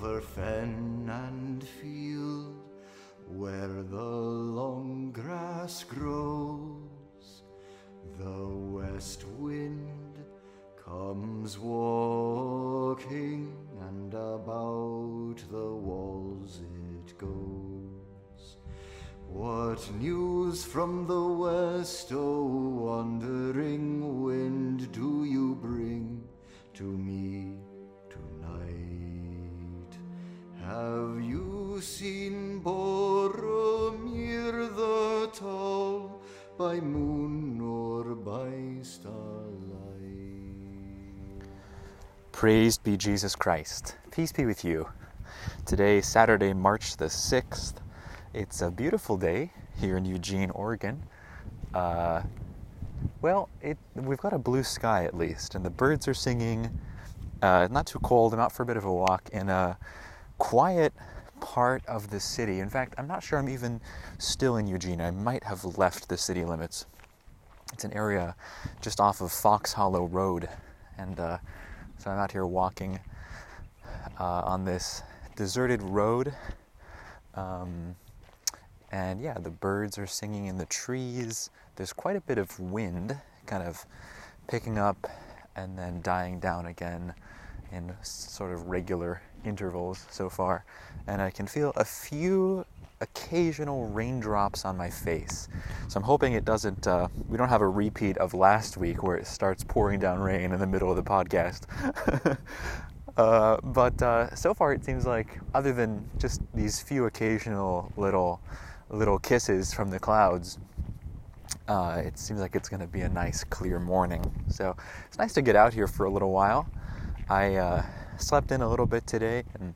over fen and field, where the long grass grows, the west wind comes walking, and about the walls it goes. What news from the Praised be Jesus Christ. Peace be with you. Today, Saturday, March the 6th. It's a beautiful day here in Eugene, Oregon. Uh, well, it, we've got a blue sky at least, and the birds are singing. Uh, not too cold. I'm out for a bit of a walk in a quiet part of the city. In fact, I'm not sure I'm even still in Eugene. I might have left the city limits. It's an area just off of Fox Hollow Road, and uh, I'm out here walking uh, on this deserted road. Um, and yeah, the birds are singing in the trees. There's quite a bit of wind kind of picking up and then dying down again in sort of regular intervals so far. And I can feel a few occasional raindrops on my face. So I'm hoping it doesn't, uh, we don't have a repeat of last week where it starts pouring down rain in the middle of the podcast. uh, but uh, so far it seems like, other than just these few occasional little little kisses from the clouds, uh, it seems like it's going to be a nice clear morning. So it's nice to get out here for a little while. I uh, slept in a little bit today, and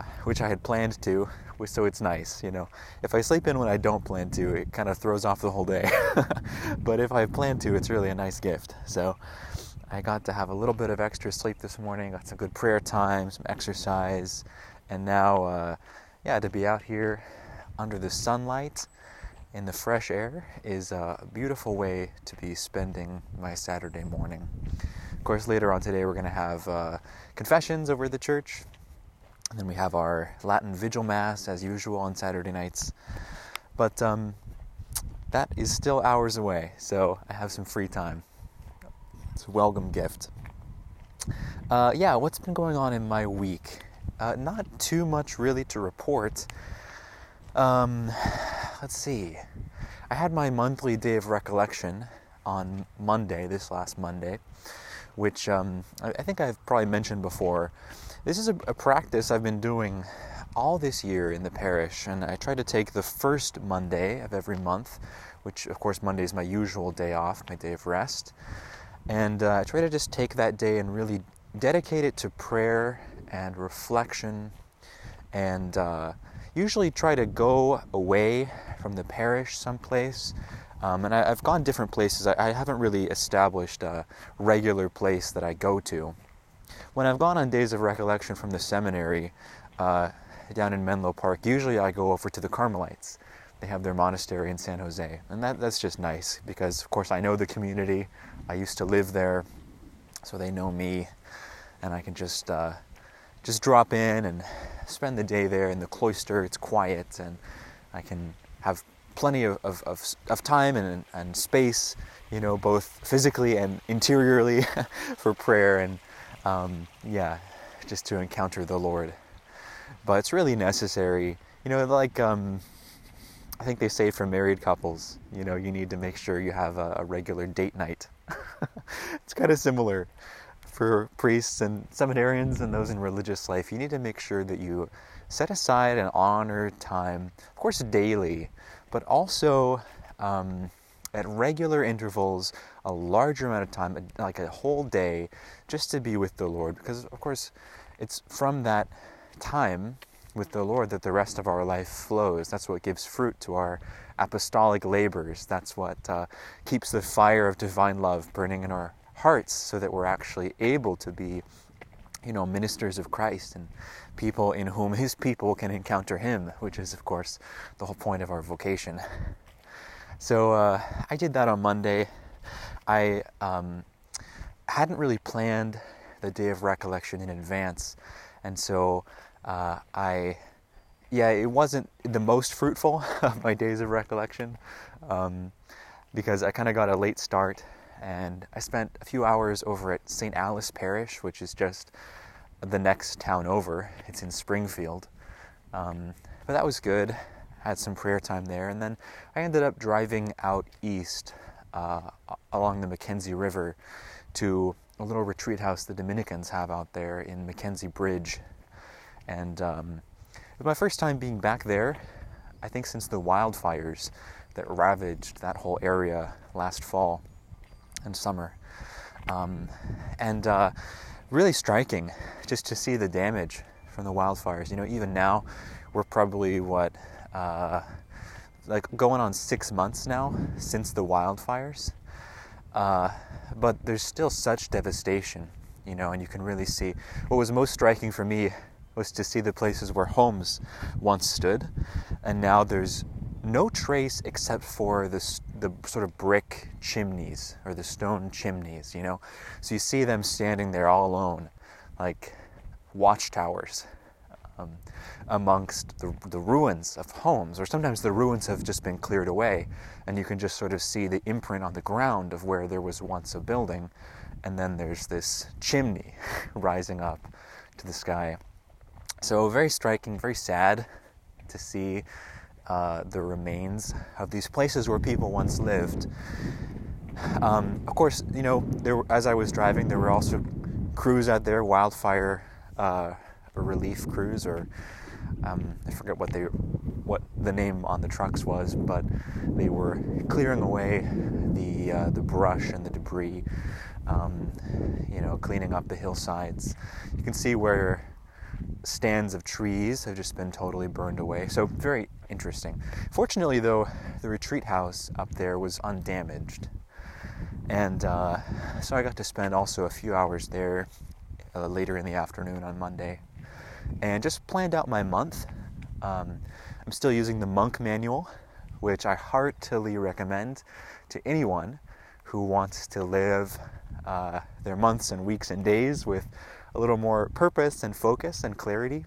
uh, which I had planned to, so it's nice. You know, if I sleep in when I don't plan to, it kind of throws off the whole day. but if I plan to, it's really a nice gift. So I got to have a little bit of extra sleep this morning. Got some good prayer time, some exercise, and now, uh, yeah, to be out here under the sunlight in the fresh air is a beautiful way to be spending my Saturday morning. Of course, later on today, we're going to have uh, confessions over the church. And then we have our Latin Vigil Mass as usual on Saturday nights. But um, that is still hours away, so I have some free time. It's a welcome gift. Uh, yeah, what's been going on in my week? Uh, not too much really to report. Um, let's see. I had my monthly day of recollection on Monday, this last Monday, which um, I, I, think I've probably mentioned before. This is a, a practice I've been doing all this year in the parish, and I try to take the first Monday of every month, which of course Monday is my usual day off, my day of rest, and uh, I try to just take that day and really dedicate it to prayer and reflection and uh, usually try to go away from the parish someplace. Um, and I, have gone different places. I, I, haven't really established a regular place that I go to. When I've gone on days of recollection from the seminary uh, down in Menlo Park, usually I go over to the Carmelites. They have their monastery in San Jose. And that, that's just nice because, of course, I know the community. I used to live there, so they know me. And I can just uh, just drop in and spend the day there in the cloister. It's quiet, and I can have plenty of, of, of, of time and, and space, you know, both physically and interiorly for prayer and, um, yeah, just to encounter the Lord. But it's really necessary, you know, like um, I think they say for married couples, you know, you need to make sure you have a, a regular date night. it's kind of similar for priests and seminarians and those in religious life, you need to make sure that you set aside an honor time, of course, daily, but also um, at regular intervals, a larger amount of time, like a whole day, just to be with the Lord. Because, of course, it's from that time with the Lord that the rest of our life flows. That's what gives fruit to our apostolic labors. That's what uh, keeps the fire of divine love burning in our hearts so that we're actually able to be you know ministers of Christ and people in whom his people can encounter him which is of course the whole point of our vocation so uh, I did that on Monday I um, hadn't really planned the day of recollection in advance and so uh, I, yeah, it wasn't the most fruitful of my days of recollection um, because I kind of got a late start and I spent a few hours over at St. Alice Parish, which is just the next town over. It's in Springfield. Um, but that was good. Had some prayer time there, and then I ended up driving out east uh, along the McKenzie River to a little retreat house the Dominicans have out there in McKenzie Bridge. And um, it was my first time being back there, I think, since the wildfires that ravaged that whole area last fall and summer. Um, and uh, really striking just to see the damage from the wildfires. You know, even now, we're probably what, uh, like going on six months now since the wildfires. Uh, but there's still such devastation, you know, and you can really see. What was most striking for me was to see the places where homes once stood, and now there's no trace except for the, the sort of brick chimneys or the stone chimneys, you know. So you see them standing there all alone, like watchtowers um, amongst the, the ruins of homes, or sometimes the ruins have just been cleared away, and you can just sort of see the imprint on the ground of where there was once a building, and then there's this chimney rising up to the sky. So, very striking, very sad to see uh, the remains of these places where people once lived. Um, of course, you know, there, as I was driving, there were also crews out there, wildfire uh, relief crews, or um, I forget what they, what the name on the trucks was, but they were clearing away the uh, the brush and the debris, um, you know, cleaning up the hillsides. You can see where stands of trees have just been totally burned away. So, very interesting. Fortunately, though, the retreat house up there was undamaged. And uh, so I got to spend also a few hours there uh, later in the afternoon on Monday and just planned out my month. Um, I'm still using the monk manual, which I heartily recommend to anyone who wants to live uh, their months and weeks and days with a little more purpose and focus and clarity.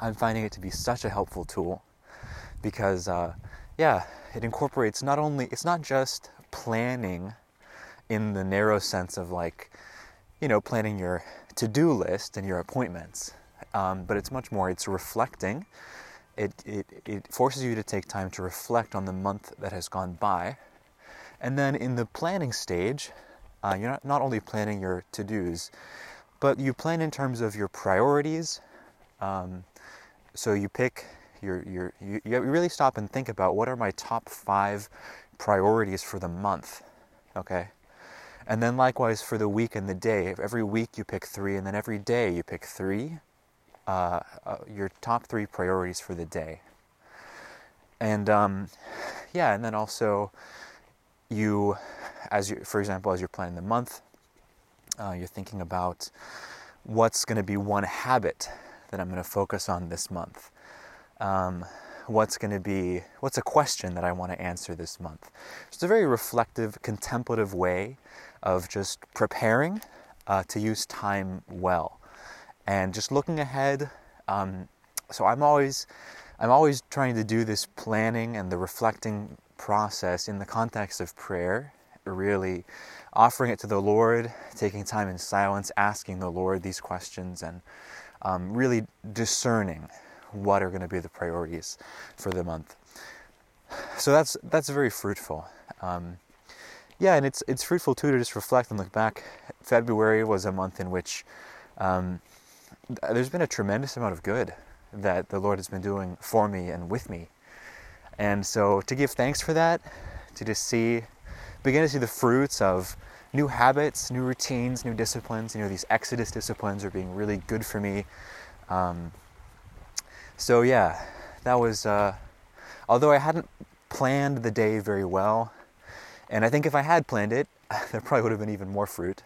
I'm finding it to be such a helpful tool because, uh, yeah, it incorporates not only, it's not just planning in the narrow sense of like, you know, planning your to do list and your appointments, um, but it's much more, it's reflecting. It, it, it forces you to take time to reflect on the month that has gone by. And then in the planning stage, uh, you're not, not only planning your to dos, but you plan in terms of your priorities. Um, so you pick your, your you, you really stop and think about what are my top five priorities for the month, okay? And then likewise for the week and the day. Every week you pick three, and then every day you pick three. Uh, uh, your top three priorities for the day. And um, yeah, and then also you, as you, for example, as you're planning the month, uh, you're thinking about what's going to be one habit that I'm going to focus on this month. Um, what's going to be, what's a question that I want to answer this month. It's a very reflective, contemplative way of just preparing uh, to use time well and just looking ahead. Um, so I'm always, I'm always trying to do this planning and the reflecting process in the context of prayer, really offering it to the Lord, taking time in silence, asking the Lord these questions, and um, really discerning what are going to be the priorities for the month. So that's that's very fruitful. Um, yeah, and it's it's fruitful too to just reflect and look back. February was a month in which um, there's been a tremendous amount of good that the Lord has been doing for me and with me, and so to give thanks for that, to just see, begin to see the fruits of new habits, new routines, new disciplines. You know, these Exodus disciplines are being really good for me. Um, so yeah, that was. Uh, although I hadn't planned the day very well, and I think if I had planned it, there probably would have been even more fruit.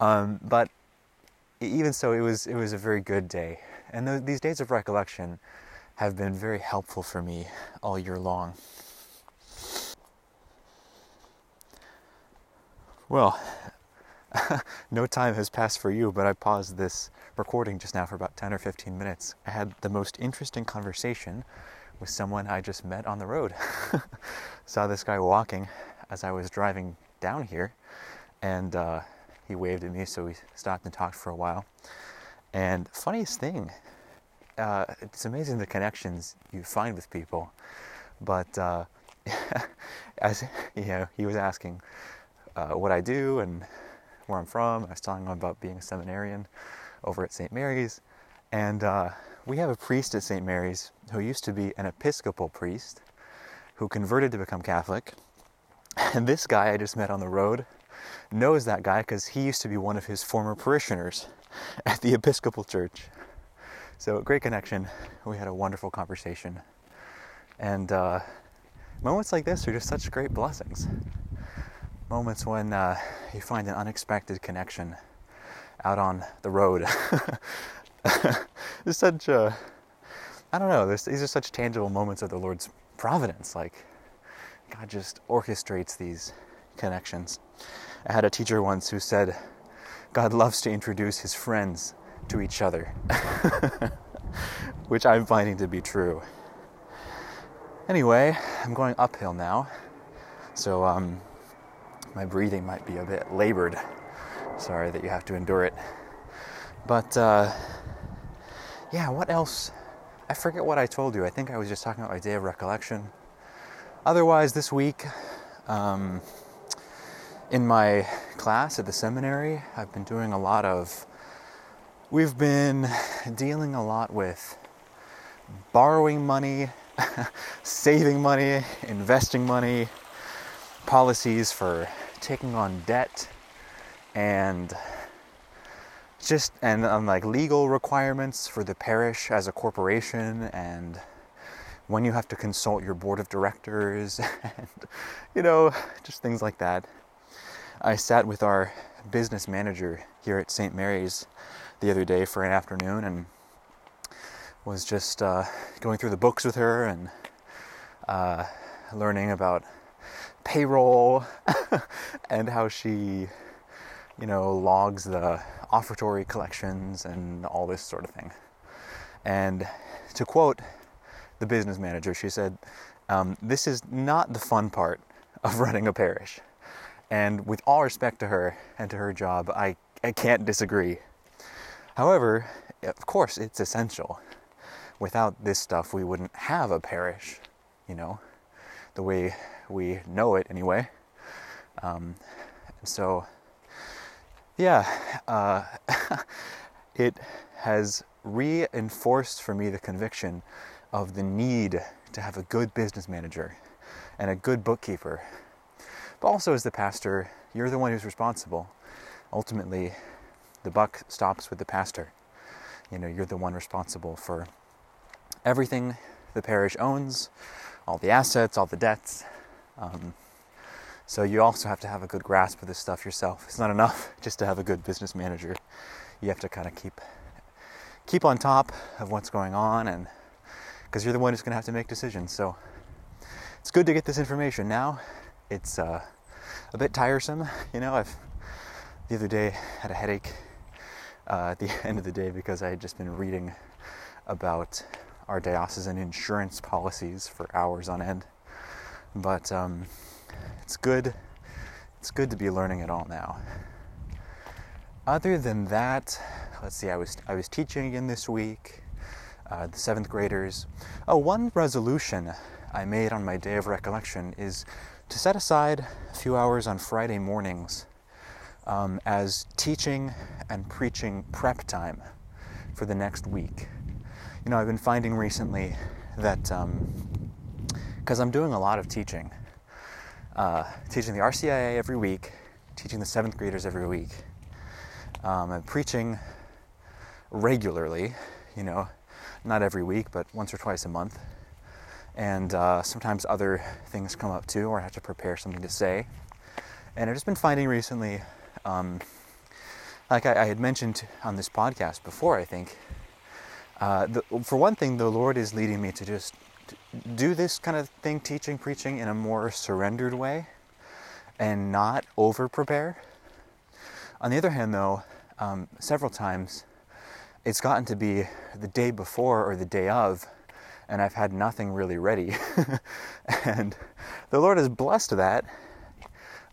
Um, but even so, it was it was a very good day, and th- these days of recollection have been very helpful for me all year long. Well, no time has passed for you, but I paused this recording just now for about 10 or 15 minutes. I had the most interesting conversation with someone I just met on the road. Saw this guy walking as I was driving down here, and uh, he waved at me, so we stopped and talked for a while. And funniest thing, uh, it's amazing the connections you find with people. But uh, as you know, he was asking uh, what I do and where I'm from. I was telling him about being a seminarian over at St. Mary's, and uh, we have a priest at St. Mary's who used to be an Episcopal priest who converted to become Catholic. And this guy I just met on the road knows that guy because he used to be one of his former parishioners at the Episcopal Church. So, great connection. We had a wonderful conversation. And uh, moments like this are just such great blessings. Moments when uh, you find an unexpected connection out on the road. it's such, uh, I don't know, these are such tangible moments of the Lord's providence. Like, God just orchestrates these connections. I had a teacher once who said, God loves to introduce his friends to each other, which I'm finding to be true. Anyway, I'm going uphill now, so um, my breathing might be a bit labored. Sorry that you have to endure it. But uh, yeah, what else? I forget what I told you. I think I was just talking about my day of recollection. Otherwise, this week, um, in my class at the seminary, I've been doing a lot of We've been dealing a lot with borrowing money, saving money, investing money, policies for taking on debt, and just and um, like legal requirements for the parish as a corporation and when you have to consult your board of directors and you know just things like that i sat with our business manager here at st mary's the other day for an afternoon and was just uh, going through the books with her and uh, learning about payroll and how she, you know, logs the offertory collections and all this sort of thing. And to quote the business manager, she said, um, This is not the fun part of running a parish. And with all respect to her and to her job, I, I can't disagree. However, of course, it's essential. Without this stuff, we wouldn't have a parish, you know, the way we know it anyway. Um, so, yeah, uh, it has reinforced for me the conviction of the need to have a good business manager and a good bookkeeper. But also, as the pastor, you're the one who's responsible. Ultimately, the buck stops with the pastor. You know, you're the one responsible for everything the parish owns, all the assets, all the debts. Um, so you also have to have a good grasp of this stuff yourself. It's not enough just to have a good business manager. You have to kind of keep keep on top of what's going on, and because you're the one who's going to have to make decisions. So it's good to get this information now. It's uh, a bit tiresome, you know. I've the other day had a headache uh, at the end of the day because I had just been reading about our diocesan insurance policies for hours on end. But um, it's good. It's good to be learning it all now. Other than that, let's see. I was I was teaching again this week. Uh, the seventh graders. Oh, one resolution I made on my day of recollection is to set aside a few hours on Friday mornings um, as teaching and preaching prep time for the next week. You know, I've been finding recently that because um, I'm doing a lot of teaching, uh, teaching the RCIA every week, teaching the seventh graders every week, um, I'm preaching regularly, you know, not every week, but once or twice a month. And uh, sometimes other things come up too, or I have to prepare something to say. And I've just been finding recently um, like I, I, had mentioned on this podcast before, I think, uh, the, for one thing, the Lord is leading me to just do this kind of thing, teaching, preaching in a more surrendered way and not over prepare. On the other hand, though, um, several times it's gotten to be the day before or the day of, and I've had nothing really ready. and the Lord has blessed that,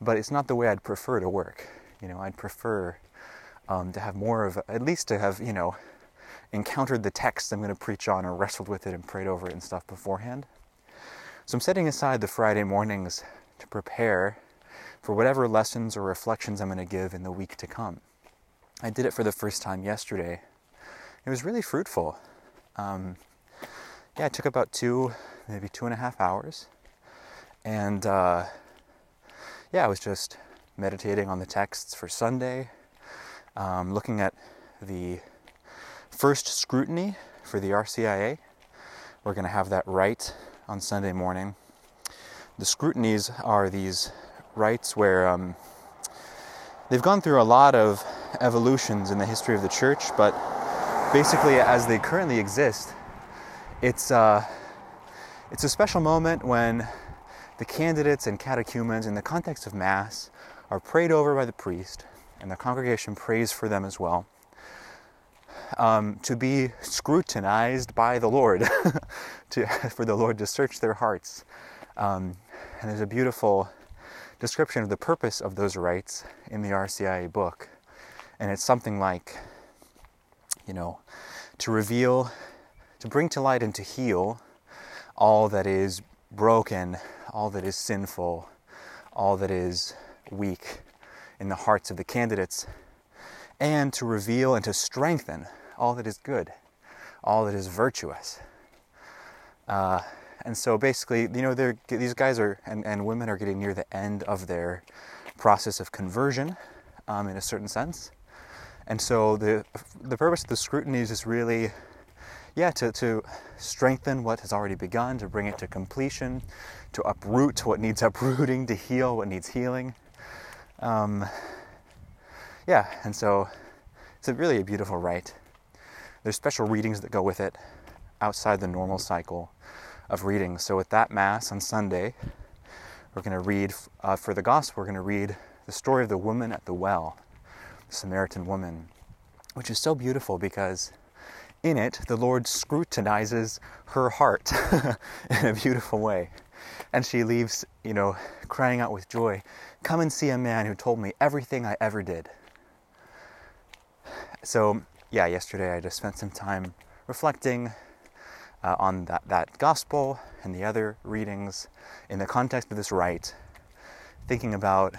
but it's not the way I'd prefer to work. You know, I'd prefer um, to have more of, at least to have, you know, encountered the text I'm going to preach on or wrestled with it and prayed over it and stuff beforehand. So I'm setting aside the Friday mornings to prepare for whatever lessons or reflections I'm going to give in the week to come. I did it for the first time yesterday. It was really fruitful. Um, yeah, it took about two, maybe two and a half hours. And uh, yeah, I was just meditating on the texts for Sunday, um, looking at the first scrutiny for the RCIA. We're going to have that right on Sunday morning. The scrutinies are these rites where um, they've gone through a lot of evolutions in the history of the church, but basically, as they currently exist, it's uh, it's a special moment when the candidates and catechumens, in the context of Mass, are prayed over by the priest, and the congregation prays for them as well. Um, to be scrutinized by the Lord, to, for the Lord to search their hearts. Um, and there's a beautiful description of the purpose of those rites in the RCIA book. And it's something like, you know, to reveal, to bring to light and to heal all that is broken, all that is sinful, all that is weak in the hearts of the candidates, and to reveal and to strengthen all that is good, all that is virtuous. Uh, and so basically, you know, these guys are and, and women are getting near the end of their process of conversion, um, in a certain sense. And so the the purpose of the scrutinies is really, yeah, to, to strengthen what has already begun, to bring it to completion, to uproot what needs uprooting, to heal what needs healing. Um, yeah, and so it's a really a beautiful rite. There's special readings that go with it outside the normal cycle of readings. So, with that Mass on Sunday, we're going to read uh, for the Gospel, we're going to read the story of the woman at the well, the Samaritan woman, which is so beautiful because in it, the Lord scrutinizes her heart in a beautiful way. And she leaves, you know, crying out with joy Come and see a man who told me everything I ever did. So, yeah, yesterday I just spent some time reflecting uh, on that, that gospel and the other readings in the context of this rite, thinking about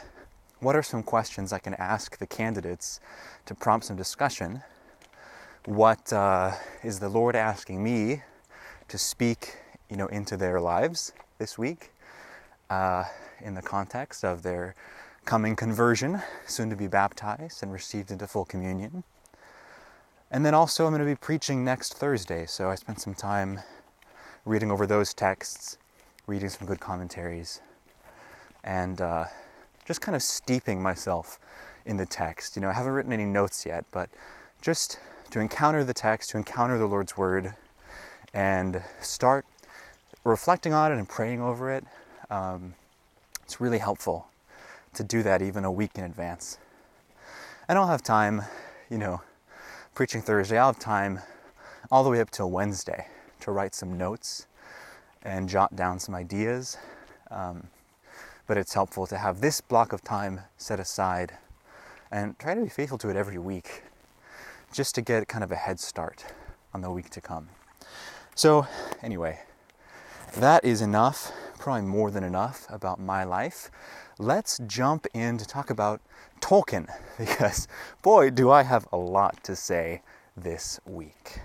what are some questions I can ask the candidates to prompt some discussion. What uh, is the Lord asking me to speak, you know, into their lives this week, uh, in the context of their coming conversion, soon to be baptized and received into full communion. And then also, I'm going to be preaching next Thursday, so I spent some time reading over those texts, reading some good commentaries, and uh, just kind of steeping myself in the text. You know, I haven't written any notes yet, but just to encounter the text, to encounter the Lord's Word, and start reflecting on it and praying over it. Um, it's really helpful to do that even a week in advance. And I don't have time, you know, preaching Thursday, I'll have time all the way up till Wednesday to write some notes and jot down some ideas. Um, but it's helpful to have this block of time set aside and try to be faithful to it every week just to get kind of a head start on the week to come. So, anyway, that is enough, probably more than enough about my life. Let's jump in to talk about Tolkien because, boy, do I have a lot to say this week.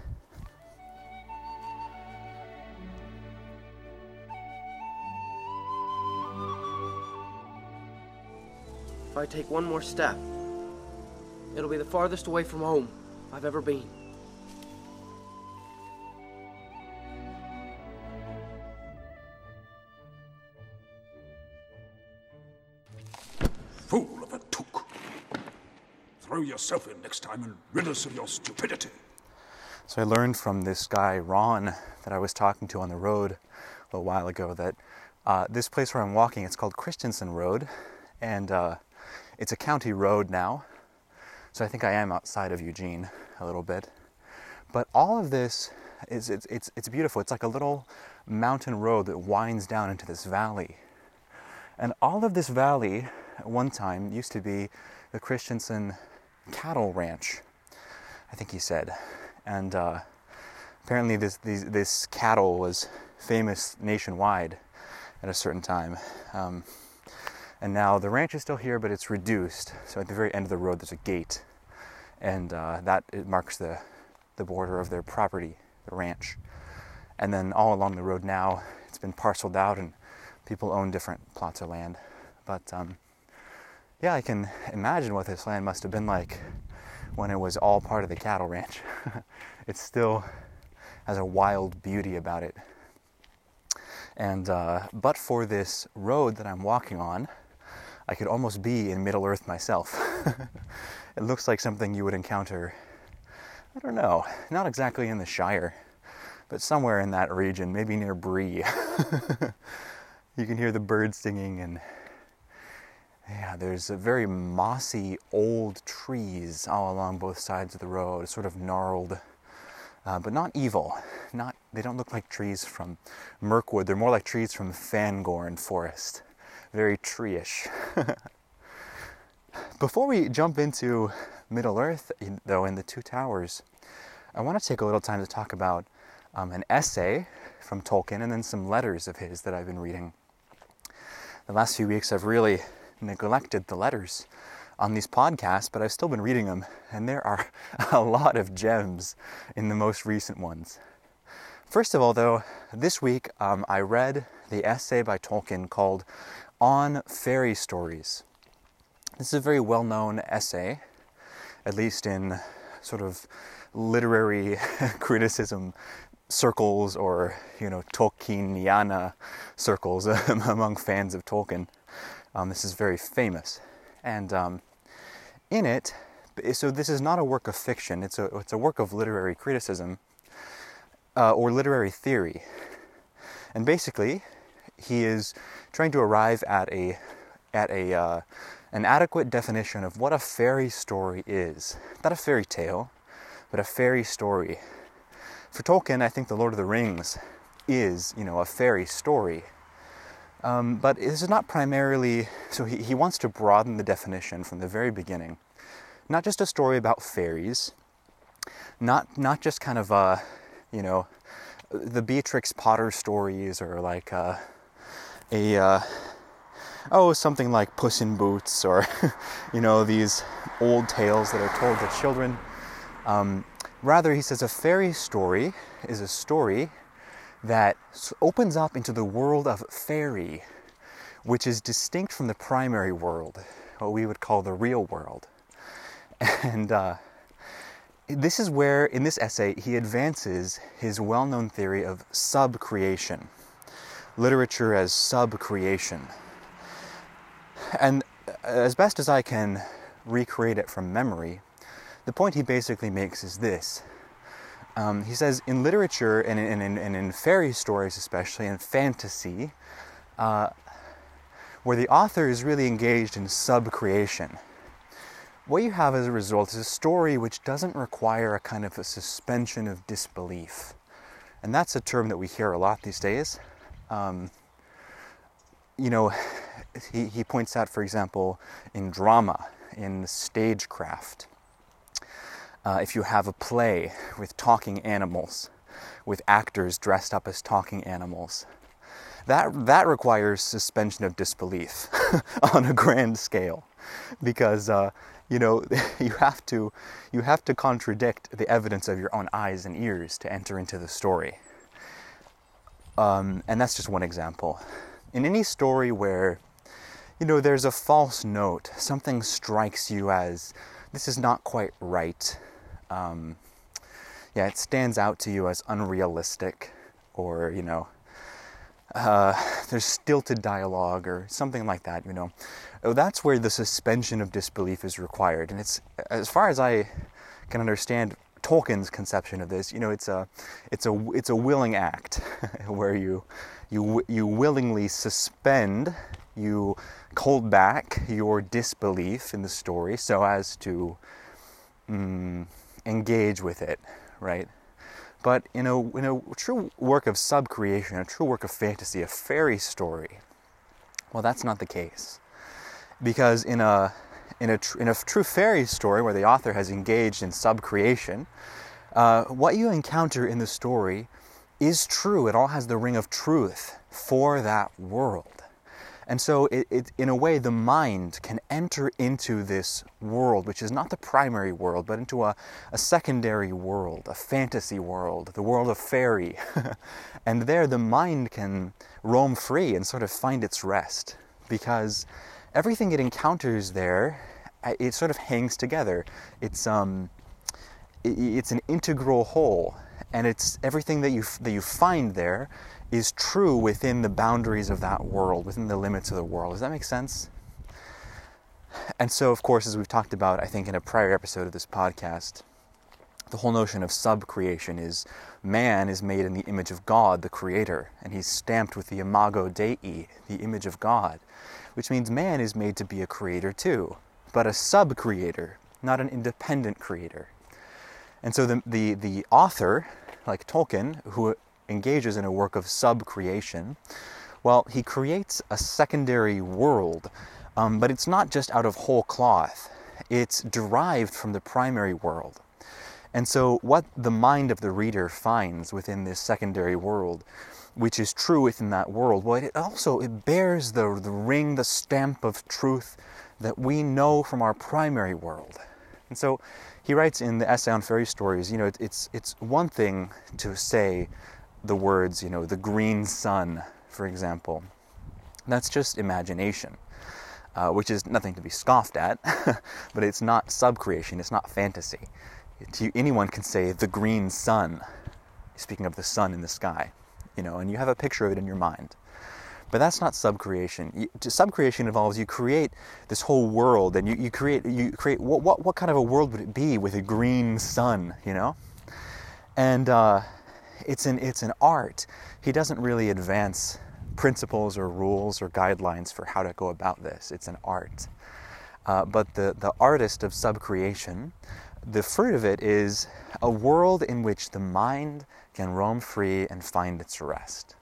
If I take one more step, it'll be the farthest away from home I've ever been. Fool of a Took. Throw yourself in next time and rid us of your stupidity. So I learned from this guy, Ron, that I was talking to on the road a little while ago, that uh, this place where I'm walking, it's called Christensen Road, and uh, it's a county road now. So I think I am outside of Eugene a little bit. But all of this is it's, it's, it's beautiful. It's like a little mountain road that winds down into this valley. And all of this valley at one time used to be the Christensen cattle ranch, I think he said. And uh, apparently, this, this cattle was famous nationwide at a certain time. Um, and now the ranch is still here, but it's reduced. So at the very end of the road, there's a gate, and uh, that marks the, the border of their property, the ranch. And then all along the road now, it's been parceled out, and people own different plots of land. But um, yeah, I can imagine what this land must have been like when it was all part of the cattle ranch. it still has a wild beauty about it. And uh, but for this road that I'm walking on, I could almost be in Middle Earth myself. it looks like something you would encounter, I don't know, not exactly in the Shire, but somewhere in that region, maybe near Bree. you can hear the birds singing and yeah, there's very mossy old trees all along both sides of the road, sort of gnarled, uh, but not evil. Not they don't look like trees from Mirkwood. They're more like trees from Fangorn Forest. Very tree-ish. Before we jump into Middle Earth, though, in the Two Towers, I want to take a little time to talk about um, an essay from Tolkien and then some letters of his that I've been reading. The last few weeks, I've really neglected the letters on these podcasts, but I've still been reading them, and there are a lot of gems in the most recent ones. First of all, though, this week um, I read the essay by Tolkien called On Fairy Stories. This is a very well known essay, at least in sort of literary criticism circles or, you know, Tolkieniana circles among fans of Tolkien. Um, this is very famous. And um, in it, so this is not a work of fiction, it's a, it's a work of literary criticism uh, or literary theory. And basically, he is trying to arrive at a, at a, uh, an adequate definition of what a fairy story is. Not a fairy tale, but a fairy story. For Tolkien, I think The Lord of the Rings is, you know, a fairy story. Um, but this is not primarily, so he, he wants to broaden the definition from the very beginning. Not just a story about fairies, not, not just kind of, uh, you know, the Beatrix Potter stories or like uh, a, uh, oh, something like Puss in Boots or, you know, these old tales that are told to children. Um, rather, he says a fairy story is a story that opens up into the world of fairy, which is distinct from the primary world, what we would call the real world. And uh, this is where, in this essay, he advances his well known theory of sub creation, literature as sub creation. And as best as I can recreate it from memory, the point he basically makes is this um, he says in literature and in, in, in, in, fairy stories, especially in fantasy, uh, where the author is really engaged in sub creation, what you have as a result is a story which doesn't require a kind of a suspension of disbelief. And that's a term that we hear a lot these days. Um, you know, he, he points out, for example, in drama, in stagecraft, uh, if you have a play with talking animals, with actors dressed up as talking animals, that, that requires suspension of disbelief on a grand scale. Because uh, you know you have to you have to contradict the evidence of your own eyes and ears to enter into the story. Um, and that's just one example. In any story where you know there's a false note something strikes you as this is not quite right um, yeah, it stands out to you as unrealistic or, you know, uh, there's stilted dialogue or something like that, you know. Oh, that's where the suspension of disbelief is required. And it's, as far as I can understand Tolkien's conception of this, you know, it's a, it's a, it's a willing act where you, you, you willingly suspend, you hold back your disbelief in the story so as to mm, engage with it, right? But in a, in a true work of subcreation, a true work of fantasy, a fairy story, well, that's not the case. Because in a, in a, tr- in a true fairy story where the author has engaged in subcreation, uh, what you encounter in the story is true. It all has the ring of truth for that world. And so, it, it, in a way, the mind can enter into this world, which is not the primary world, but into a, a secondary world, a fantasy world, the world of fairy. and there, the mind can roam free and sort of find its rest because everything it encounters there, uh, it sort of hangs together. It's, um, it, it's an integral whole, and it's everything that you, that you find there is true within the boundaries of that world, within the limits of the world. Does that make sense? And so, of course, as we've talked about, I think in a prior episode of this podcast, the whole notion of subcreation is man is made in the image of God, the Creator, and he's stamped with the imago Dei, the image of God, which means man is made to be a creator too, but a sub creator, not an independent creator. And so the, the, the author, like Tolkien, who engages in a work of sub creation, well, he creates a secondary world, um, but it's not just out of whole cloth, it's derived from the primary world. And so, what the mind of the reader finds within this secondary world, which is true within that world, well, it also it bears the, the ring, the stamp of truth that we know from our primary world. And so, he writes in the essay on fairy stories, you know, it, it's it's one thing to say the words, you know, the green sun, for example. That's just imagination, uh, which is nothing to be scoffed at, but it's not subcreation, it's not fantasy. To anyone can say the green sun, speaking of the sun in the sky, you know, and you have a picture of it in your mind. But that's not subcreation. Subcreation involves you create this whole world, and you, you create you create what, what what kind of a world would it be with a green sun, you know? And uh, it's an it's an art. He doesn't really advance principles or rules or guidelines for how to go about this. It's an art. Uh, but the, the artist of subcreation, the fruit of it is a world in which the mind can roam free and find its rest.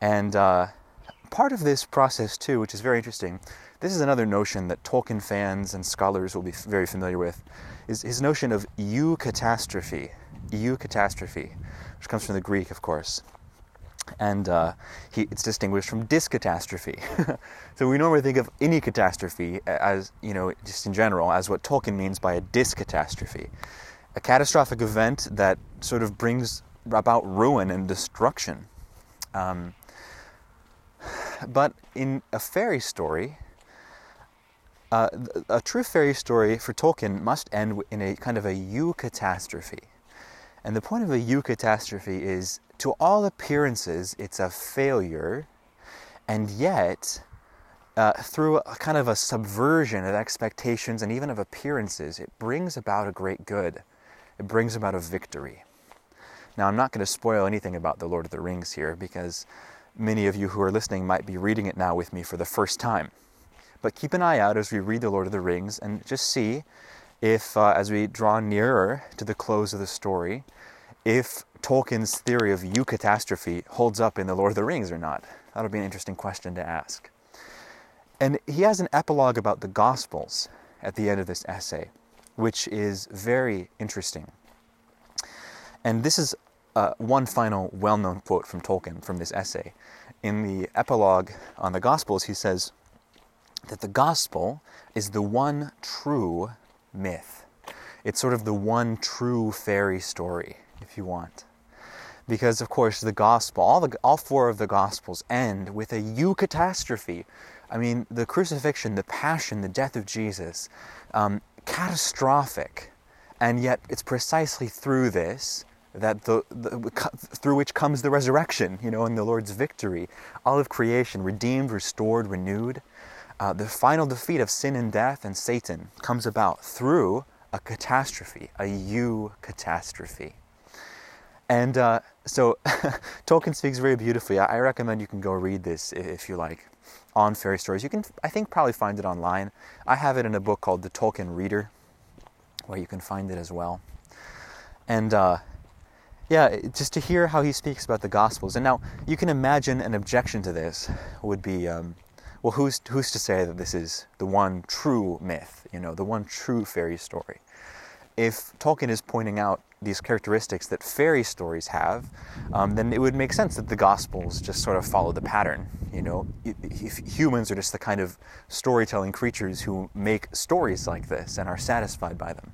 And uh, part of this process, too, which is very interesting, this is another notion that Tolkien fans and scholars will be very familiar with, is his notion of eucatastrophe. Eucatastrophe, which comes from the Greek, of course. And uh, he, it's distinguished from dyscatastrophe. so we normally think of any catastrophe as, you know, just in general, as what Tolkien means by a dyscatastrophe. A catastrophic event that sort of brings about ruin and destruction. Um, but in a fairy story, uh, a true fairy story for Tolkien must end in a kind of a eucatastrophe. And the point of a eucatastrophe is, to all appearances, it's a failure, and yet, uh, through a kind of a subversion of expectations and even of appearances, it brings about a great good. It brings about a victory. Now, I'm not going to spoil anything about The Lord of the Rings here because many of you who are listening might be reading it now with me for the first time. But keep an eye out as we read The Lord of the Rings and just see if, uh, as we draw nearer to the close of the story, if Tolkien's theory of eucatastrophe holds up in The Lord of the Rings or not. That'll be an interesting question to ask. And he has an epilogue about the Gospels at the end of this essay, which is very interesting. And this is uh, one final well known quote from Tolkien from this essay. In the epilogue on the Gospels, he says that the Gospel is the one true myth. It's sort of the one true fairy story, if you want. Because, of course, the Gospel, all, the, all four of the Gospels end with a you eucatastrophe. I mean, the crucifixion, the passion, the death of Jesus, um, catastrophic. And yet, it's precisely through this that the, the, through which comes the resurrection, you know, and the Lord's victory. All of creation, redeemed, restored, renewed. Uh, the final defeat of sin and death and Satan comes about through a catastrophe, a you eucatastrophe. And uh, so Tolkien speaks very beautifully. I, recommend you can go read this if you like on fairy stories. You can, I think, probably find it online. I have it in a book called The Tolkien Reader. where you can find it as well. And uh, yeah, just to hear how he speaks about the Gospels. And now you can imagine an objection to this would be, um, well, who's who's to say that this is the one true myth? You know, the one true fairy story. If Tolkien is pointing out these characteristics that fairy stories have, um, then it would make sense that the Gospels just sort of follow the pattern. You know, if humans are just the kind of storytelling creatures who make stories like this and are satisfied by them.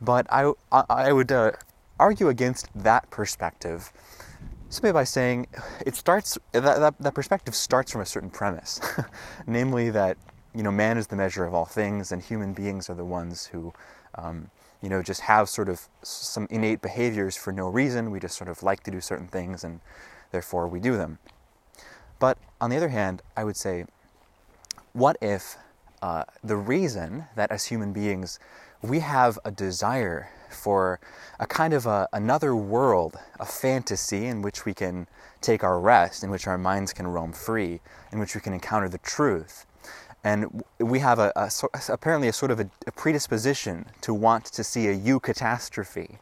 But I, I would uh, argue against that perspective simply by saying it starts that, that, that perspective starts from a certain premise, namely that you know man is the measure of all things and human beings are the ones who um, you know, just have sort of some innate behaviors for no reason. We just sort of like to do certain things and therefore we do them. But on the other hand, I would say, what if uh, the reason that as human beings we have a desire for a kind of a, another world, a fantasy in which we can take our rest, in which our minds can roam free, in which we can encounter the truth, and we have a, a apparently a sort of a, a, predisposition to want to see a eucatastrophe,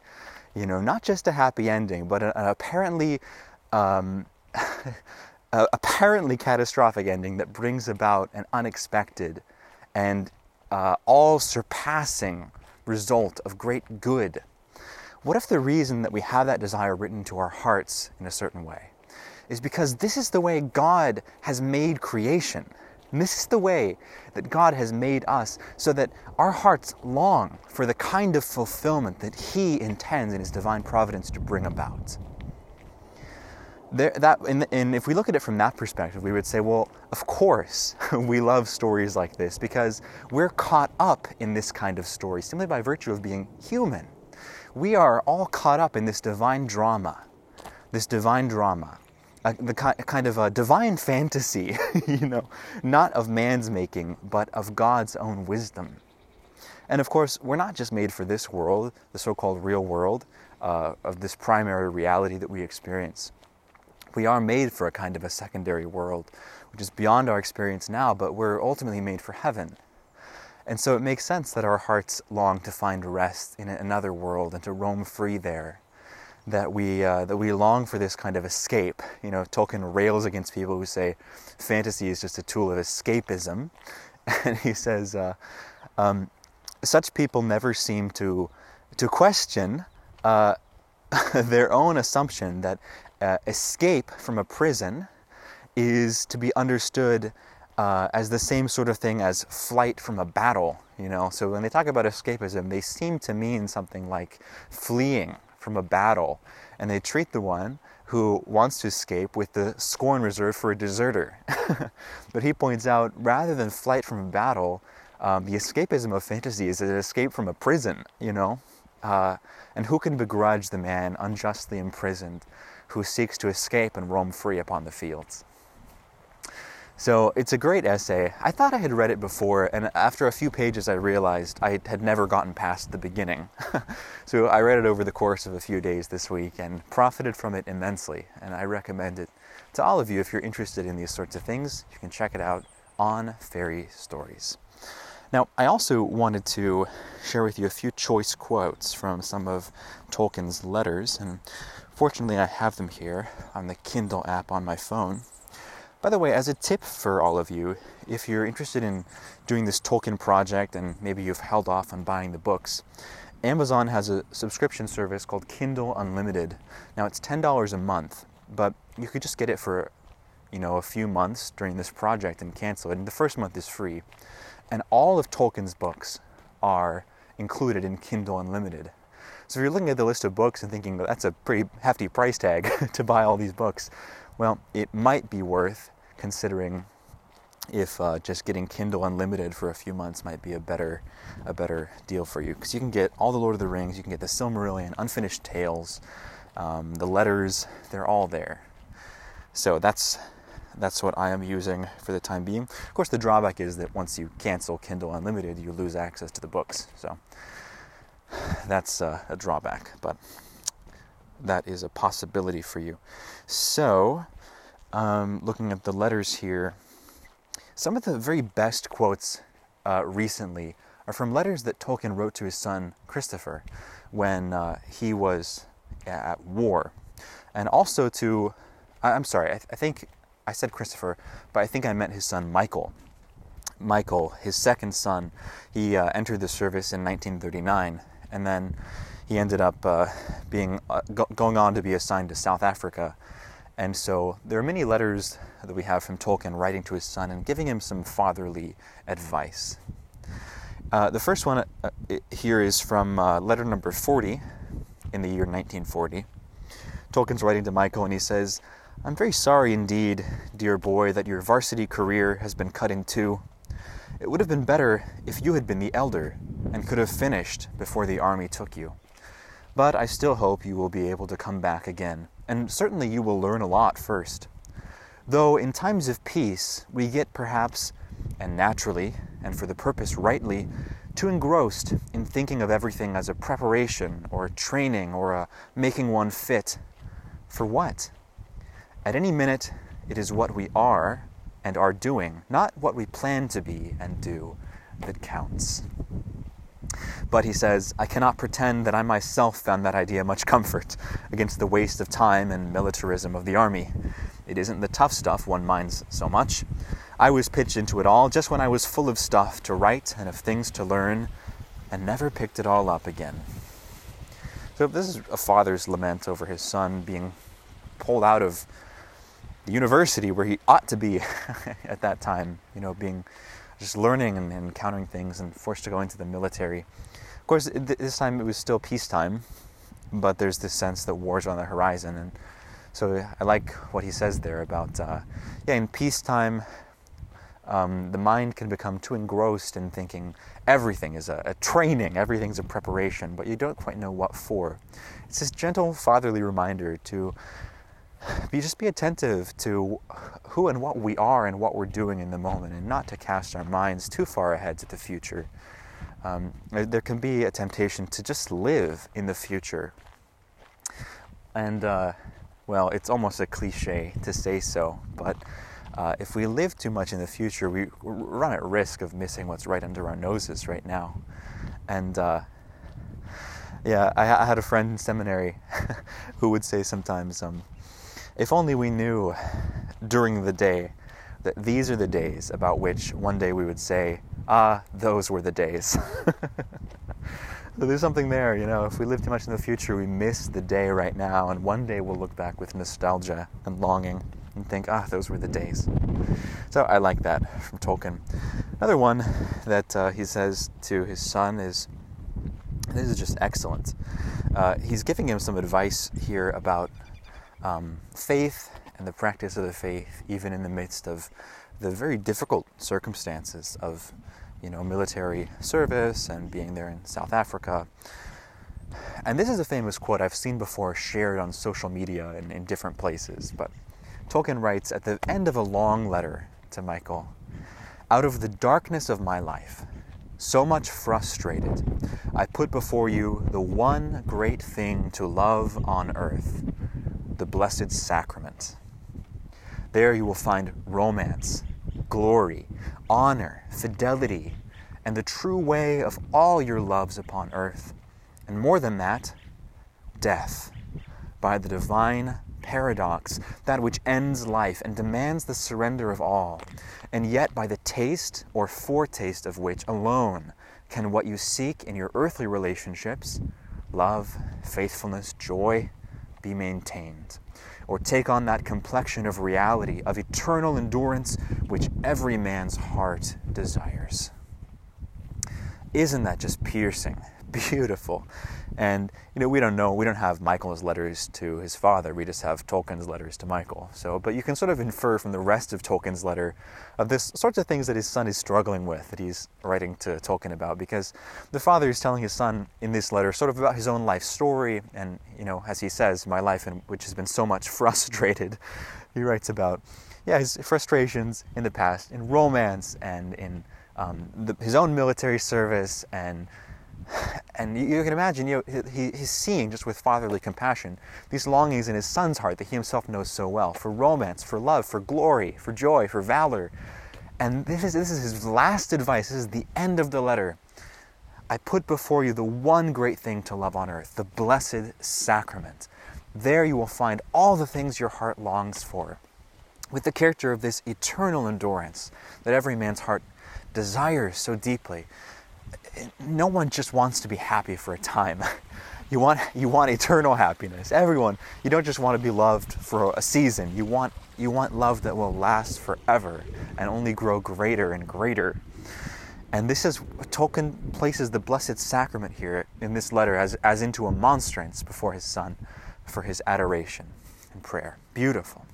you know, not just a happy ending, but an, apparently um, apparently catastrophic ending that brings about an unexpected and uh, all surpassing result of great good. What if the reason that we have that desire written to our hearts in a certain way is because this is the way God has made creation? And this is the way that God has made us so that our hearts long for the kind of fulfillment that He intends in His divine providence to bring about. There, that, and, and if we look at it from that perspective, we would say, well, of course we love stories like this because we're caught up in this kind of story simply by virtue of being human. We are all caught up in this divine drama, this divine drama a, the kind of a divine fantasy, you know, not of man's making, but of God's own wisdom. And of course, we're not just made for this world, the so called real world, uh, of this primary reality that we experience. We are made for a kind of a secondary world, which is beyond our experience now, but we're ultimately made for heaven. And so it makes sense that our hearts long to find rest in another world and to roam free there that we uh, that we long for this kind of escape. You know, Tolkien rails against people who say fantasy is just a tool of escapism, and he says uh, um, such people never seem to to question uh, their own assumption that uh, escape from a prison is to be understood. Uh, as the same sort of thing as flight from a battle, you know. So when they talk about escapism, they seem to mean something like fleeing from a battle, and they treat the one who wants to escape with the scorn reserved for a deserter. but he points out rather than flight from a battle, um, the escapism of fantasy is an escape from a prison, you know? Uh, and who can begrudge the man unjustly imprisoned who seeks to escape and roam free upon the fields? So it's a great essay. I thought I had read it before, and after a few pages, I realized I had never gotten past the beginning. so I read it over the course of a few days this week and profited from it immensely, and I recommend it to all of you if you're interested in these sorts of things. You can check it out on Fairy Stories. Now, I also wanted to share with you a few choice quotes from some of Tolkien's letters, and fortunately, I have them here on the Kindle app on my phone. By the way, as a tip for all of you, if you're interested in doing this Tolkien project and maybe you've held off on buying the books, Amazon has a subscription service called Kindle Unlimited. Now it's $10 a month, but you could just get it for you know a few months during this project and cancel it. And the first month is free. And all of Tolkien's books are included in Kindle Unlimited. So if you're looking at the list of books and thinking that's a pretty hefty price tag to buy all these books, well, it might be worth considering if uh, just getting Kindle Unlimited for a few months might be a better a better deal for you because you can get all the Lord of the Rings, you can get the Silmarillion, Unfinished Tales, um, the letters, they're all there. So that's that's what I am using for the time being. Of course, the drawback is that once you cancel Kindle Unlimited, you lose access to the books. So that's uh, a drawback, but that is a possibility for you. So um, looking at the letters here, some of the very best quotes uh, recently are from letters that Tolkien wrote to his son Christopher when uh, he was at war, and also to, I'm sorry, I, th- I think I said Christopher, but I think I meant his son Michael. Michael, his second son, he uh, entered the service in 1939, and then he ended up uh, being uh, go- going on to be assigned to South Africa. And so there are many letters that we have from Tolkien writing to his son and giving him some fatherly advice. Uh, the first one uh, here is from uh, letter number 40 in the year 1940. Tolkien's writing to Michael and he says, I'm very sorry indeed, dear boy, that your varsity career has been cut in two. It would have been better if you had been the elder and could have finished before the army took you. But I still hope you will be able to come back again, and certainly you will learn a lot first. Though in times of peace, we get perhaps, and naturally, and for the purpose rightly, too engrossed in thinking of everything as a preparation or a training or a making one fit. For what? At any minute, it is what we are and are doing, not what we plan to be and do, that counts. But he says, I cannot pretend that I myself found that idea much comfort against the waste of time and militarism of the army. It isn't the tough stuff one minds so much. I was pitched into it all just when I was full of stuff to write and of things to learn, and never picked it all up again. So, this is a father's lament over his son being pulled out of the university where he ought to be at that time, you know, being just learning and, encountering things and forced to go into the military. Of course, this time it was still peacetime, but there's this sense that war's on the horizon. And so I like what he says there about, uh, yeah, in peacetime, um, the mind can become too engrossed in thinking everything is a, a, training, everything's a preparation, but you don't quite know what for. It's this gentle fatherly reminder to be just be attentive to who and what we are and what we're doing in the moment, and not to cast our minds too far ahead to the future. Um, there can be a temptation to just live in the future, and uh, well, it's almost a cliche to say so, but uh, if we live too much in the future, we run at risk of missing what's right under our noses right now. And uh, yeah, I, I, had a friend in seminary who would say sometimes, um, if only we knew during the day that these are the days about which one day we would say, ah, those were the days. so there's something there, you know, if we live too much in the future, we miss the day right now, and one day we'll look back with nostalgia and longing and think, ah, those were the days. So I like that from Tolkien. Another one that uh, he says to his son is this is just excellent. Uh, he's giving him some advice here about um, faith and the practice of the faith, even in the midst of the very difficult circumstances of, you know, military service and being there in South Africa. And this is a famous quote I've seen before shared on social media in, in different places. But Tolkien writes at the end of a long letter to Michael Out of the darkness of my life, so much frustrated, I put before you the one great thing to love on earth the Blessed Sacrament. There you will find romance, glory, honor, fidelity, and the true way of all your loves upon earth. And more than that, death by the divine paradox, that which ends life and demands the surrender of all, and yet by the taste or foretaste of which alone can what you seek in your earthly relationships love, faithfulness, joy, be maintained, or take on that complexion of reality, of eternal endurance, which every man's heart desires. Isn't that just piercing? Beautiful. And you know, we don't know, we don't have Michael's letters to his father. We just have Tolkien's letters to Michael. So, but you can sort of infer from the rest of Tolkien's letter of this sorts of things that his son is struggling with that he's writing to Tolkien about because the father is telling his son in this letter sort of about his own life story and, you know, as he says, my life in which has been so much frustrated. He writes about yeah, his frustrations in the past in romance and in um, the, his own military service and and you, can imagine, you know, he, he's seeing just with fatherly compassion these longings in his son's heart that he himself knows so well for romance, for love, for glory, for joy, for valor. And this is, this is his last advice. This is the end of the letter. I put before you the one great thing to love on earth, the blessed sacrament. There you will find all the things your heart longs for, with the character of this eternal endurance that every man's heart desires so deeply. No one just wants to be happy for a time. You want, you want eternal happiness. Everyone, you don't just want to be loved for a season. You want, you want love that will last forever and only grow greater and greater. And this is Tolkien places the Blessed Sacrament here in this letter as, as into a monstrance before his son for his adoration and prayer. Beautiful.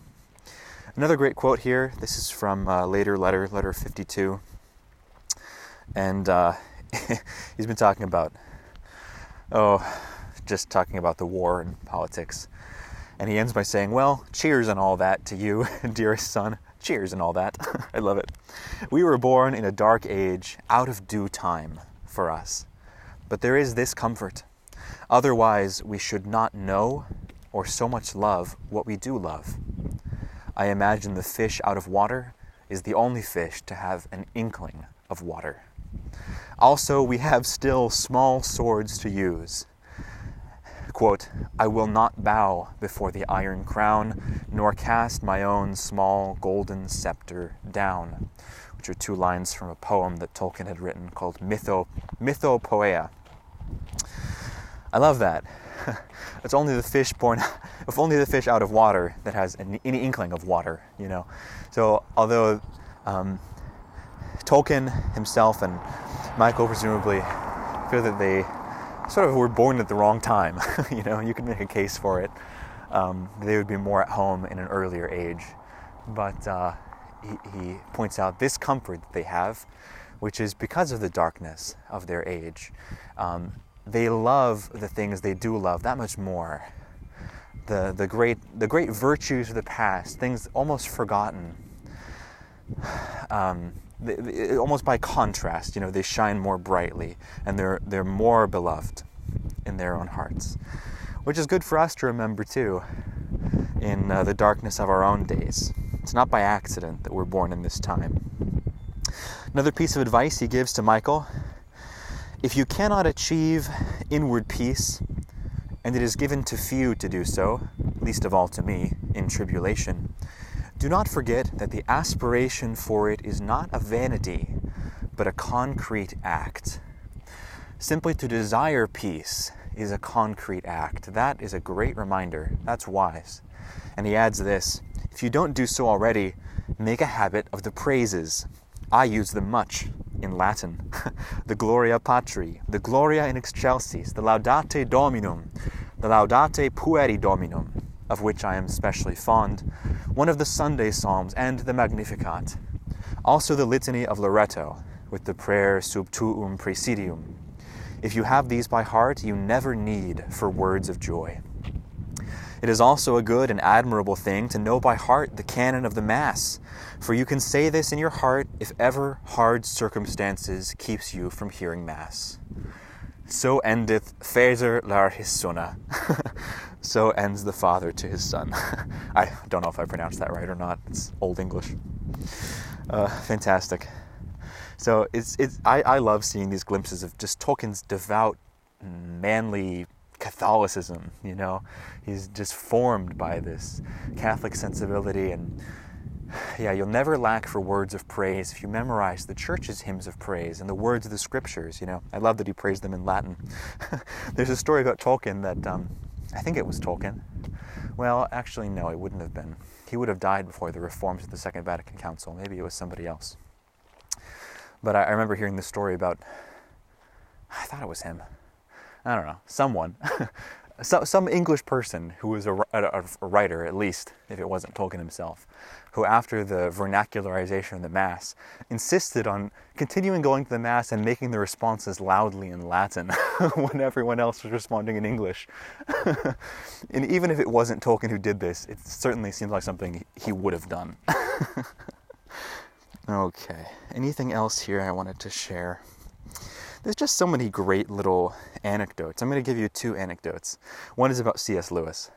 Another great quote here. This is from a later letter, letter 52. And uh, he's been talking about, oh, just talking about the war and politics. And he ends by saying, Well, cheers and all that to you, dearest son. Cheers and all that. I love it. We were born in a dark age, out of due time for us. But there is this comfort. Otherwise, we should not know or so much love what we do love. I imagine the fish out of water is the only fish to have an inkling of water. Also, we have still small swords to use Quote, I will not bow before the iron crown, nor cast my own small golden scepter down, which are two lines from a poem that Tolkien had written called Mytho, Mythopoeia. I love that. it's only the fish born, if only the fish out of water that has any, any inkling of water, you know. So although um, Tolkien himself and Michael presumably feel that they sort of were born at the wrong time. you know, you could make a case for it. Um, they would be more at home in an earlier age. But uh, he, he points out this comfort that they have, which is because of the darkness of their age. Um, they love the things they do love that much more. The, the, great, the great virtues of the past, things almost forgotten. Um, they, they, almost by contrast, you know, they shine more brightly and they're, they're more beloved in their own hearts, which is good for us to remember too in uh, the darkness of our own days. It's not by accident that we're born in this time. Another piece of advice he gives to Michael if you cannot achieve inward peace, and it is given to few to do so, least of all to me, in tribulation, do not forget that the aspiration for it is not a vanity, but a concrete act. Simply to desire peace is a concrete act. That is a great reminder. That's wise. And he adds this if you don't do so already, make a habit of the praises. I use them much in Latin. the Gloria Patri, the Gloria in excelsis, the Laudate Dominum, the Laudate Pueri Dominum, of which I am especially fond, one of the Sunday Psalms, and the Magnificat. Also the Litany of Loreto, with the prayer Sub tuum praesidium. If you have these by heart, you never need for words of joy. It is also a good and admirable thing to know by heart the canon of the Mass, for you can say this in your heart if ever hard circumstances keeps you from hearing Mass. So endeth Fazer lar his sona. so ends the father to his son. I don't know if I pronounced that right or not. It's Old English. Uh, fantastic. So it's it's I, I love seeing these glimpses of just Tolkien's devout, manly Catholicism. You know, he's just formed by this Catholic sensibility and yeah, you'll never lack for words of praise if you memorize the church's hymns of praise and the words of the scriptures. You know, I love that he praised them in Latin. There's a story about Tolkien that um, I think it was Tolkien. Well, actually, no, it wouldn't have been. He would have died before the reforms of the Second Vatican Council. Maybe it was somebody else. But I, I remember hearing this story about. I thought it was him. I don't know, someone so, some English person who was a, a, a, writer, at least, if it wasn't Tolkien himself, who, after the vernacularization of the Mass, insisted on continuing going to the Mass and making the responses loudly in Latin when everyone else was responding in English. and even if it wasn't Tolkien who did this, it certainly seems like something he would have done. okay, anything else here I wanted to share? There's just so many great little anecdotes. I'm going to give you two anecdotes. One is about C.S. Lewis.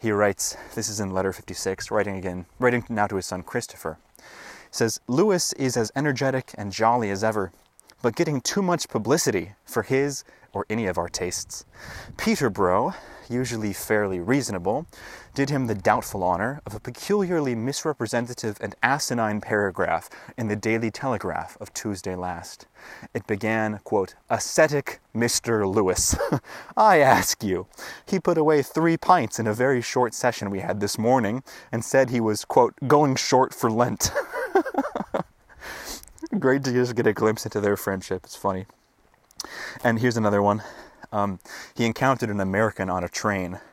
He writes, this is in letter 56, writing again, writing now to his son Christopher. He says, Lewis is as energetic and jolly as ever, but getting too much publicity for his or any of our tastes. Peterborough, usually fairly reasonable, did him the doubtful honor of a peculiarly misrepresentative and asinine paragraph in the Daily Telegraph of Tuesday last. It began, quote, Ascetic Mr. Lewis. I ask you. He put away three pints in a very short session we had this morning and said he was, quote, going short for Lent. Great to just get a glimpse into their friendship. It's funny. And here's another one. Um, he encountered an American on a train.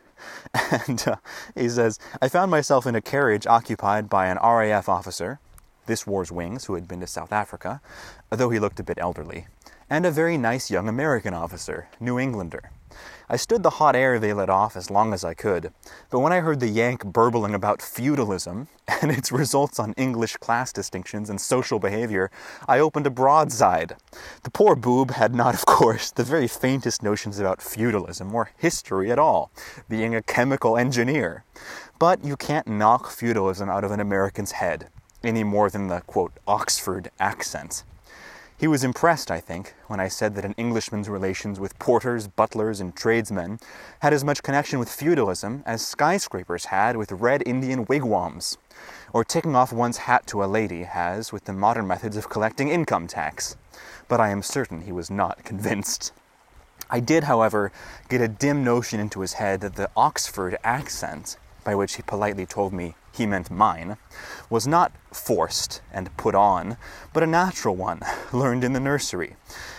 And uh, he says, I found myself in a carriage occupied by an RAF officer, this war's wings, who had been to South Africa, though he looked a bit elderly, and a very nice young American officer, New Englander. I stood the hot air they let off as long as I could, but when I heard the Yank burbling about feudalism and its results on English class distinctions and social behavior, I opened a broadside. The poor boob had not, of course, the very faintest notions about feudalism or history at all, being a chemical engineer. But you can't knock feudalism out of an American's head, any more than the, quote, Oxford accent. He was impressed, I think, when I said that an Englishman's relations with porters, butlers, and tradesmen had as much connection with feudalism as skyscrapers had with red Indian wigwams, or taking off one's hat to a lady has with the modern methods of collecting income tax. But I am certain he was not convinced. I did, however, get a dim notion into his head that the Oxford accent, by which he politely told me he meant mine, was not forced and put on, but a natural one, learned in the nursery,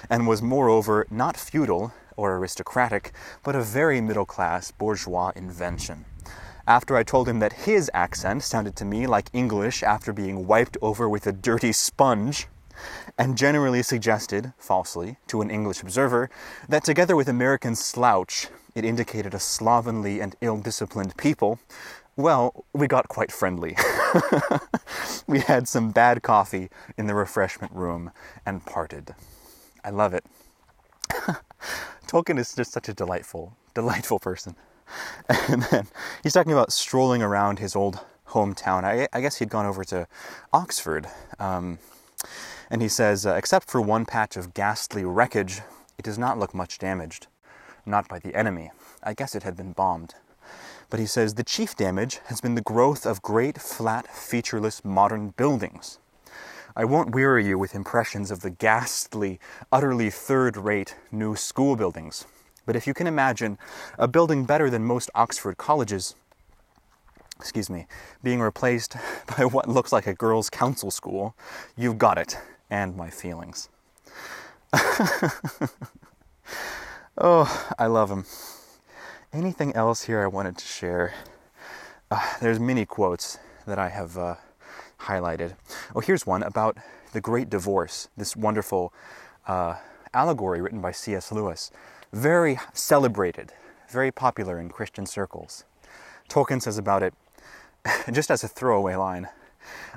and was moreover not feudal or aristocratic, but a very middle class bourgeois invention. After I told him that his accent sounded to me like English after being wiped over with a dirty sponge, and generally suggested, falsely, to an English observer, that together with American slouch, it indicated a slovenly and ill disciplined people, well, we got quite friendly. we had some bad coffee in the refreshment room and parted. I love it. Tolkien is just such a delightful, delightful person. And then he's talking about strolling around his old hometown. I, I guess he'd gone over to Oxford. Um, and he says, uh, except for one patch of ghastly wreckage, it does not look much damaged. Not by the enemy. I guess it had been bombed. But he says the chief damage has been the growth of great, flat, featureless modern buildings. I won't weary you with impressions of the ghastly, utterly third rate new school buildings. But if you can imagine a building better than most Oxford colleges, excuse me, being replaced by what looks like a girls' council school, you've got it, and my feelings. oh, I love him. Anything else here I wanted to share? Uh, there's many quotes that I have uh, highlighted. Oh, here's one about the Great Divorce, this wonderful uh, allegory written by C.S. Lewis. Very celebrated, very popular in Christian circles. Tolkien says about it, just as a throwaway line,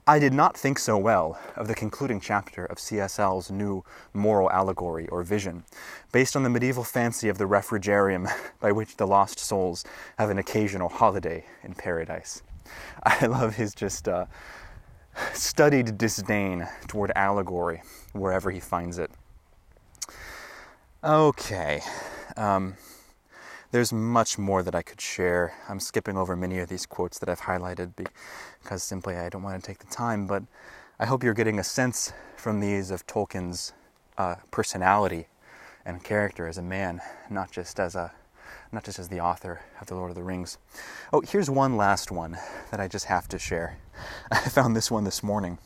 I did not think so well of the concluding chapter of CSL's new moral allegory or vision, based on the medieval fancy of the refrigerium by which the lost souls have an occasional holiday in paradise. I love his just uh, studied disdain toward allegory wherever he finds it. Okay. Um, there's much more that I could share. I'm skipping over many of these quotes that I've highlighted because simply I don't want to take the time, but I hope you're getting a sense from these of Tolkien's uh, personality and character as a man, not just as a not just as the author of The Lord of the Rings. Oh, here's one last one that I just have to share. I found this one this morning,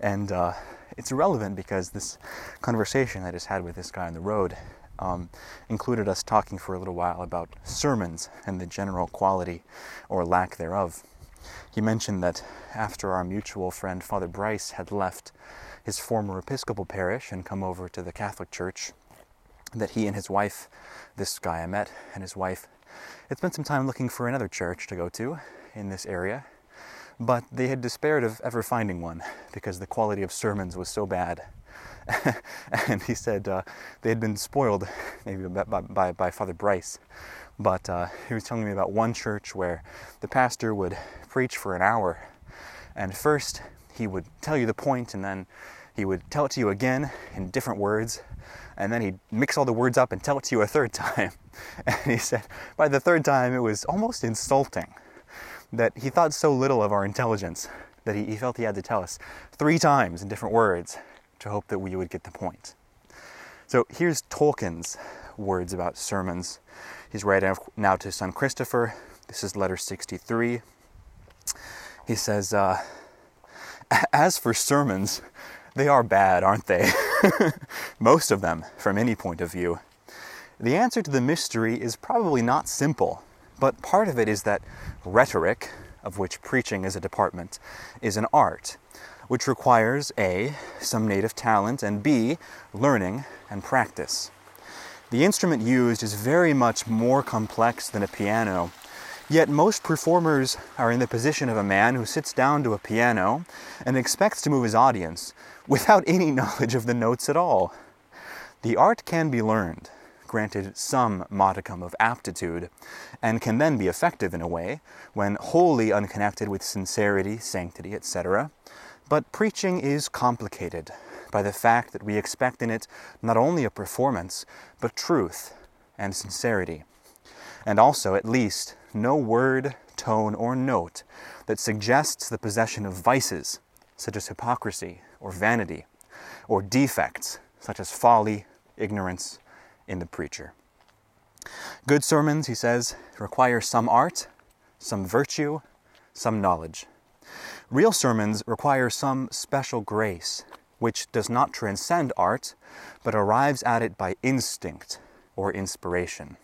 and uh, it's relevant because this conversation I just had with this guy on the road um, included us talking for a little while about sermons and the general quality or lack thereof. He mentioned that after our mutual friend Father Bryce had left his former Episcopal parish and come over to the Catholic Church, that he and his wife, this guy I met, and his wife, had spent some time looking for another church to go to in this area, but they had despaired of ever finding one because the quality of sermons was so bad and he said uh, they had been spoiled maybe by, by, by Father Bryce. But uh, he was telling me about one church where the pastor would preach for an hour. And first, he would tell you the point, and then he would tell it to you again in different words, and then he'd mix all the words up and tell it to you a third time. And he said by the third time it was almost insulting that he thought so little of our intelligence that he, he felt he had to tell us three times in different words to hope that we would get the point. So here's Tolkien's words about sermons. He's writing now to his son Christopher. This is letter 63. He says, uh, As for sermons, they are bad, aren't they? Most of them, from any point of view. The answer to the mystery is probably not simple, but part of it is that rhetoric, of which preaching is a department, is an art, which requires A, some native talent, and B, learning and practice. The instrument used is very much more complex than a piano, yet most performers are in the position of a man who sits down to a piano and expects to move his audience without any knowledge of the notes at all. The art can be learned, granted some modicum of aptitude, and can then be effective in a way when wholly unconnected with sincerity, sanctity, etc. But preaching is complicated by the fact that we expect in it not only a performance, but truth and sincerity. And also, at least, no word, tone, or note that suggests the possession of vices, such as hypocrisy or vanity, or defects, such as folly, ignorance, in the preacher. Good sermons, he says, require some art, some virtue, some knowledge. Real sermons require some special grace, which does not transcend art, but arrives at it by instinct or inspiration.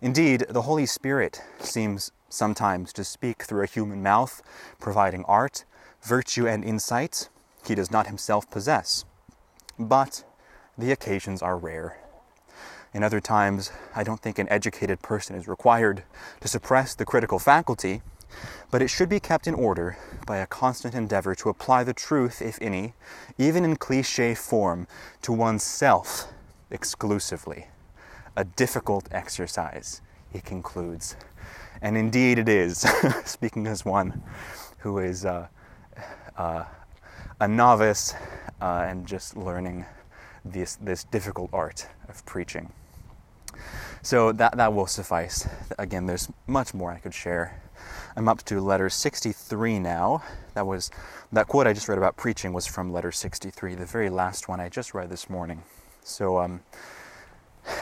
Indeed, the Holy Spirit seems sometimes to speak through a human mouth, providing art, virtue, and insight he does not himself possess. But the occasions are rare. In other times, I don't think an educated person is required to suppress the critical faculty, but it should be kept in order by a constant endeavor to apply the truth, if any, even in cliche form, to oneself exclusively. A difficult exercise, he concludes. And indeed it is, speaking as one who is uh, uh, a novice uh, and just learning this, this difficult art of preaching. So that, that will suffice. Again, there's much more I could share. I'm up to letter 63 now. That was that quote I just read about preaching was from letter 63, the very last one I just read this morning. So um,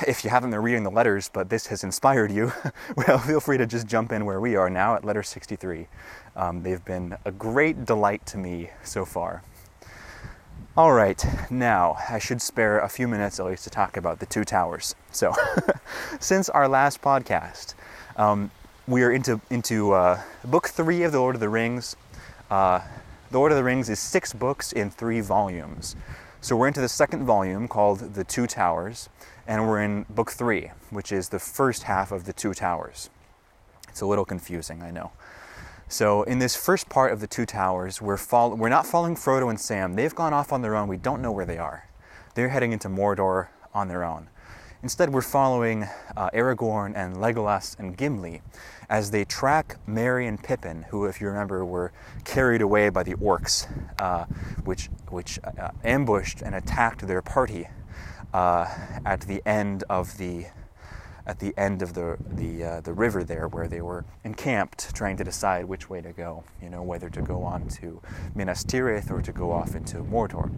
if you haven't been reading the letters, but this has inspired you, well, feel free to just jump in where we are now at letter 63. Um, they've been a great delight to me so far. All right, now I should spare a few minutes at least to talk about the two towers. So, since our last podcast, um, we are into into uh, book three of the Lord of the Rings. Uh, the Lord of the Rings is six books in three volumes. So we're into the second volume called The Two Towers, and we're in book three, which is the first half of The Two Towers. It's a little confusing, I know. So in this first part of the Two Towers, we're, we're not following Frodo and Sam. They've gone off on their own. We don't know where they are. They're heading into Mordor on their own. Instead, we're following uh, Aragorn and Legolas and Gimli as they track Merry and Pippin, who, if you remember, were carried away by the orcs, uh, which, which uh, ambushed and attacked their party uh, at the end of the at the end of the the uh, the river there, where they were encamped, trying to decide which way to go. You know, whether to go on to Minas Tirith or to go off into Mordor.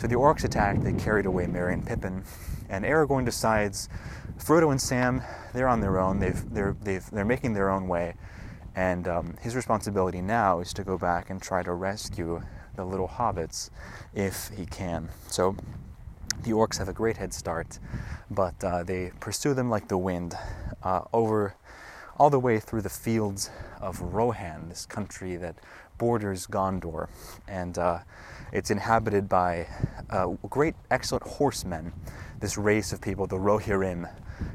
So the orcs attacked. They carried away Merry and Pippin, and Aragorn decides Frodo and Sam they're on their own. They've they're they've they're making their own way, and um, his responsibility now is to go back and try to rescue the little hobbits if he can. So the orcs have a great head start, but uh, they pursue them like the wind uh, over all the way through the fields of Rohan, this country that borders Gondor. And uh, it's inhabited by uh, great, excellent horsemen, this race of people, the Rohirrim,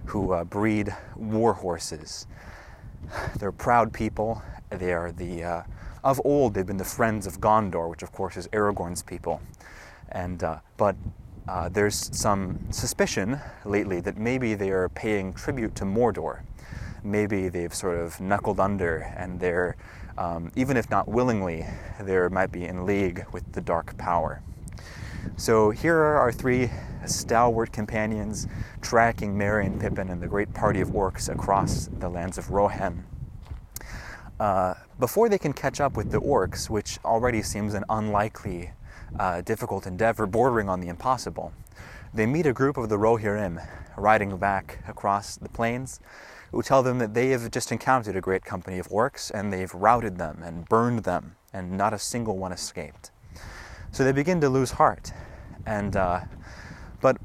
who uh, breed war horses. They're proud people. They are the, uh, of old, they've been the friends of Gondor, which of course is Aragorn's people. And, but uh, there's some suspicion lately that maybe they are paying tribute to Mordor. Maybe they've sort of knuckled under and they're, um, even if not willingly, they might be in league with the Dark Power. So here are our three stalwart companions tracking Merry and Pippin and the great party of orcs across the lands of Rohan. Uh, before they can catch up with the orcs, which already seems an unlikely, uh, difficult endeavor bordering on the impossible, they meet a group of the Rohirrim riding back across the plains who tell them that they have just encountered a great company of orcs and they've routed them and burned them, and not a single one escaped. So they begin to lose heart. And, uh, but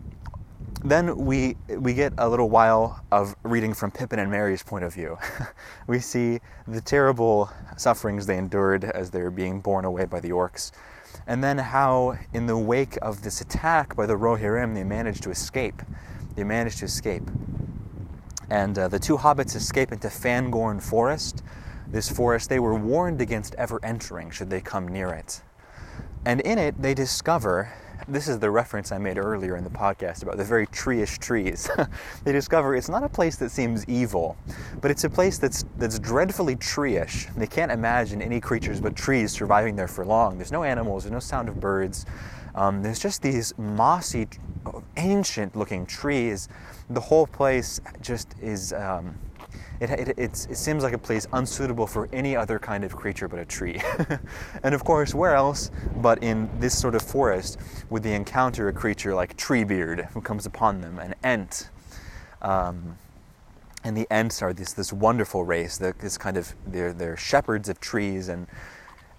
then we, we get a little while of reading from Pippin and Merry's point of view. we see the terrible sufferings they endured as they were being borne away by the orcs, and then how, in the wake of this attack by the Rohirrim, they managed to escape. They managed to escape. And uh, the two hobbits escape into Fangorn Forest. This forest they were warned against ever entering should they come near it. And in it, they discover this is the reference I made earlier in the podcast about the very tree-ish trees. they discover it's not a place that seems evil, but it's a place that's that's dreadfully tree-ish. They can't imagine any creatures but trees surviving there for long. There's no animals, there's no sound of birds. Um, there's just these mossy, ancient-looking trees. The whole place just is. Um, it, it, it, seems like a place unsuitable for any other kind of creature but a tree. and of course, where else but in this sort of forest would they encounter a creature like Treebeard who comes upon them, an Ent? Um, and the Ents are this, this wonderful race, this kind of, they're, they're shepherds of trees and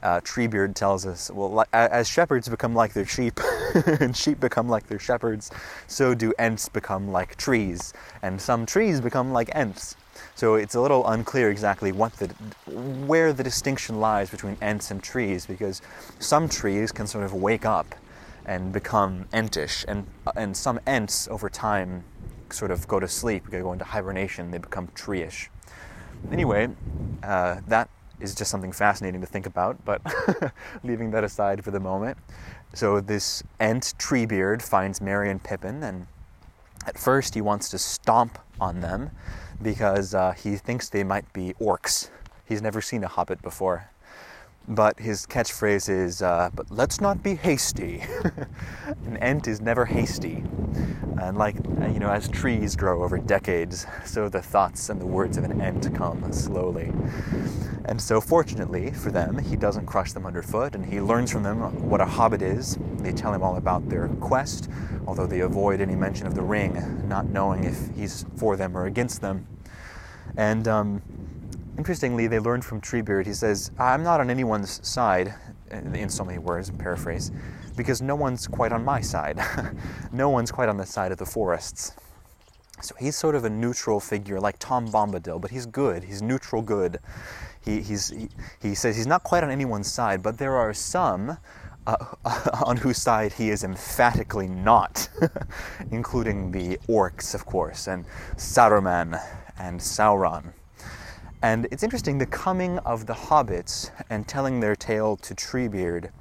uh, Treebeard tells us, well, as shepherds become like their sheep, and sheep become like their shepherds, so do Ents become like trees, and some trees become like Ents. So it's a little unclear exactly what the, where the distinction lies between Ents and trees, because some trees can sort of wake up and become Entish, and and some Ents over time sort of go to sleep, they go into hibernation, they become treeish. Anyway, uh, that is just something fascinating to think about, but leaving that aside for the moment. So this Ent Treebeard finds Merry and Pippin, and at first he wants to stomp on them because uh, he thinks they might be orcs. He's never seen a hobbit before. But his catchphrase is, uh, but let's not be hasty. An Ent is never hasty. And like, uh, you know, as trees grow over decades, so the thoughts and the words of an Ent come slowly. And so, fortunately for them, he doesn't crush them underfoot, and he learns from them what a hobbit is. They tell him all about their quest, although they avoid any mention of the ring, not knowing if he's for them or against them. And um, interestingly, they learned from Treebeard, he says, I'm not on anyone's side, in so many words, paraphrase, because no one's quite on my side. no one's quite on the side of the forests. So he's sort of a neutral figure, like Tom Bombadil, but he's good. He's neutral good. He, he, he says he's not quite on anyone's side, but there are some uh, on whose side he is emphatically not, including the orcs, of course, and Saruman and Sauron. And it's interesting, the coming of the hobbits and telling their tale to Treebeard,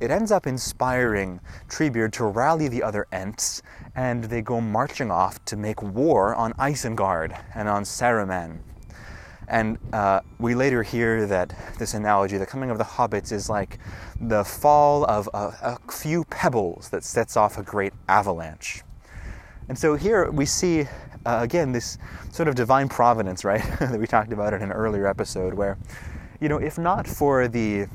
it ends up inspiring Treebeard to rally the other Ents, and they go marching off to make war on Isengard and on Saruman. And uh, we later hear that this analogy, the coming of the hobbits, is like the fall of a, a few pebbles that sets off a great avalanche. And so here we see, uh, again, this sort of divine providence, right, that we talked about in an earlier episode, where, you know, if not for the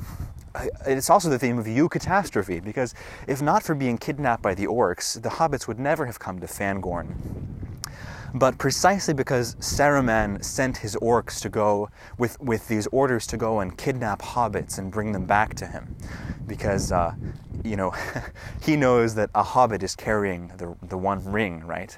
uh, it's also the theme of eucatastrophe, because if not for being kidnapped by the orcs, the hobbits would never have come to Fangorn. But precisely because Saruman sent his orcs to go with, with these orders to go and kidnap hobbits and bring them back to him, because uh, you know he knows that a hobbit is carrying the the one ring, right?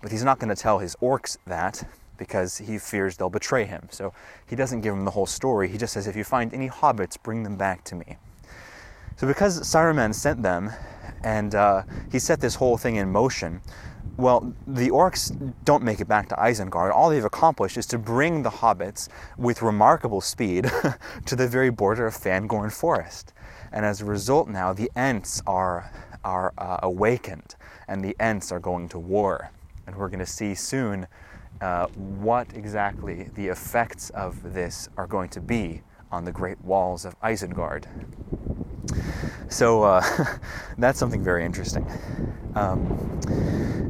But he's not going to tell his orcs that because he fears they'll betray him. So he doesn't give them the whole story. He just says, "If you find any hobbits, bring them back to me." So because Saruman sent them, and uh, he set this whole thing in motion, well, the orcs don't make it back to Isengard. All they've accomplished is to bring the hobbits with remarkable speed to the very border of Fangorn Forest. And as a result, now the Ents are, are uh, awakened and the Ents are going to war. And we're going to see soon uh, what exactly the effects of this are going to be on the great walls of Isengard. So uh, that's something very interesting. Um,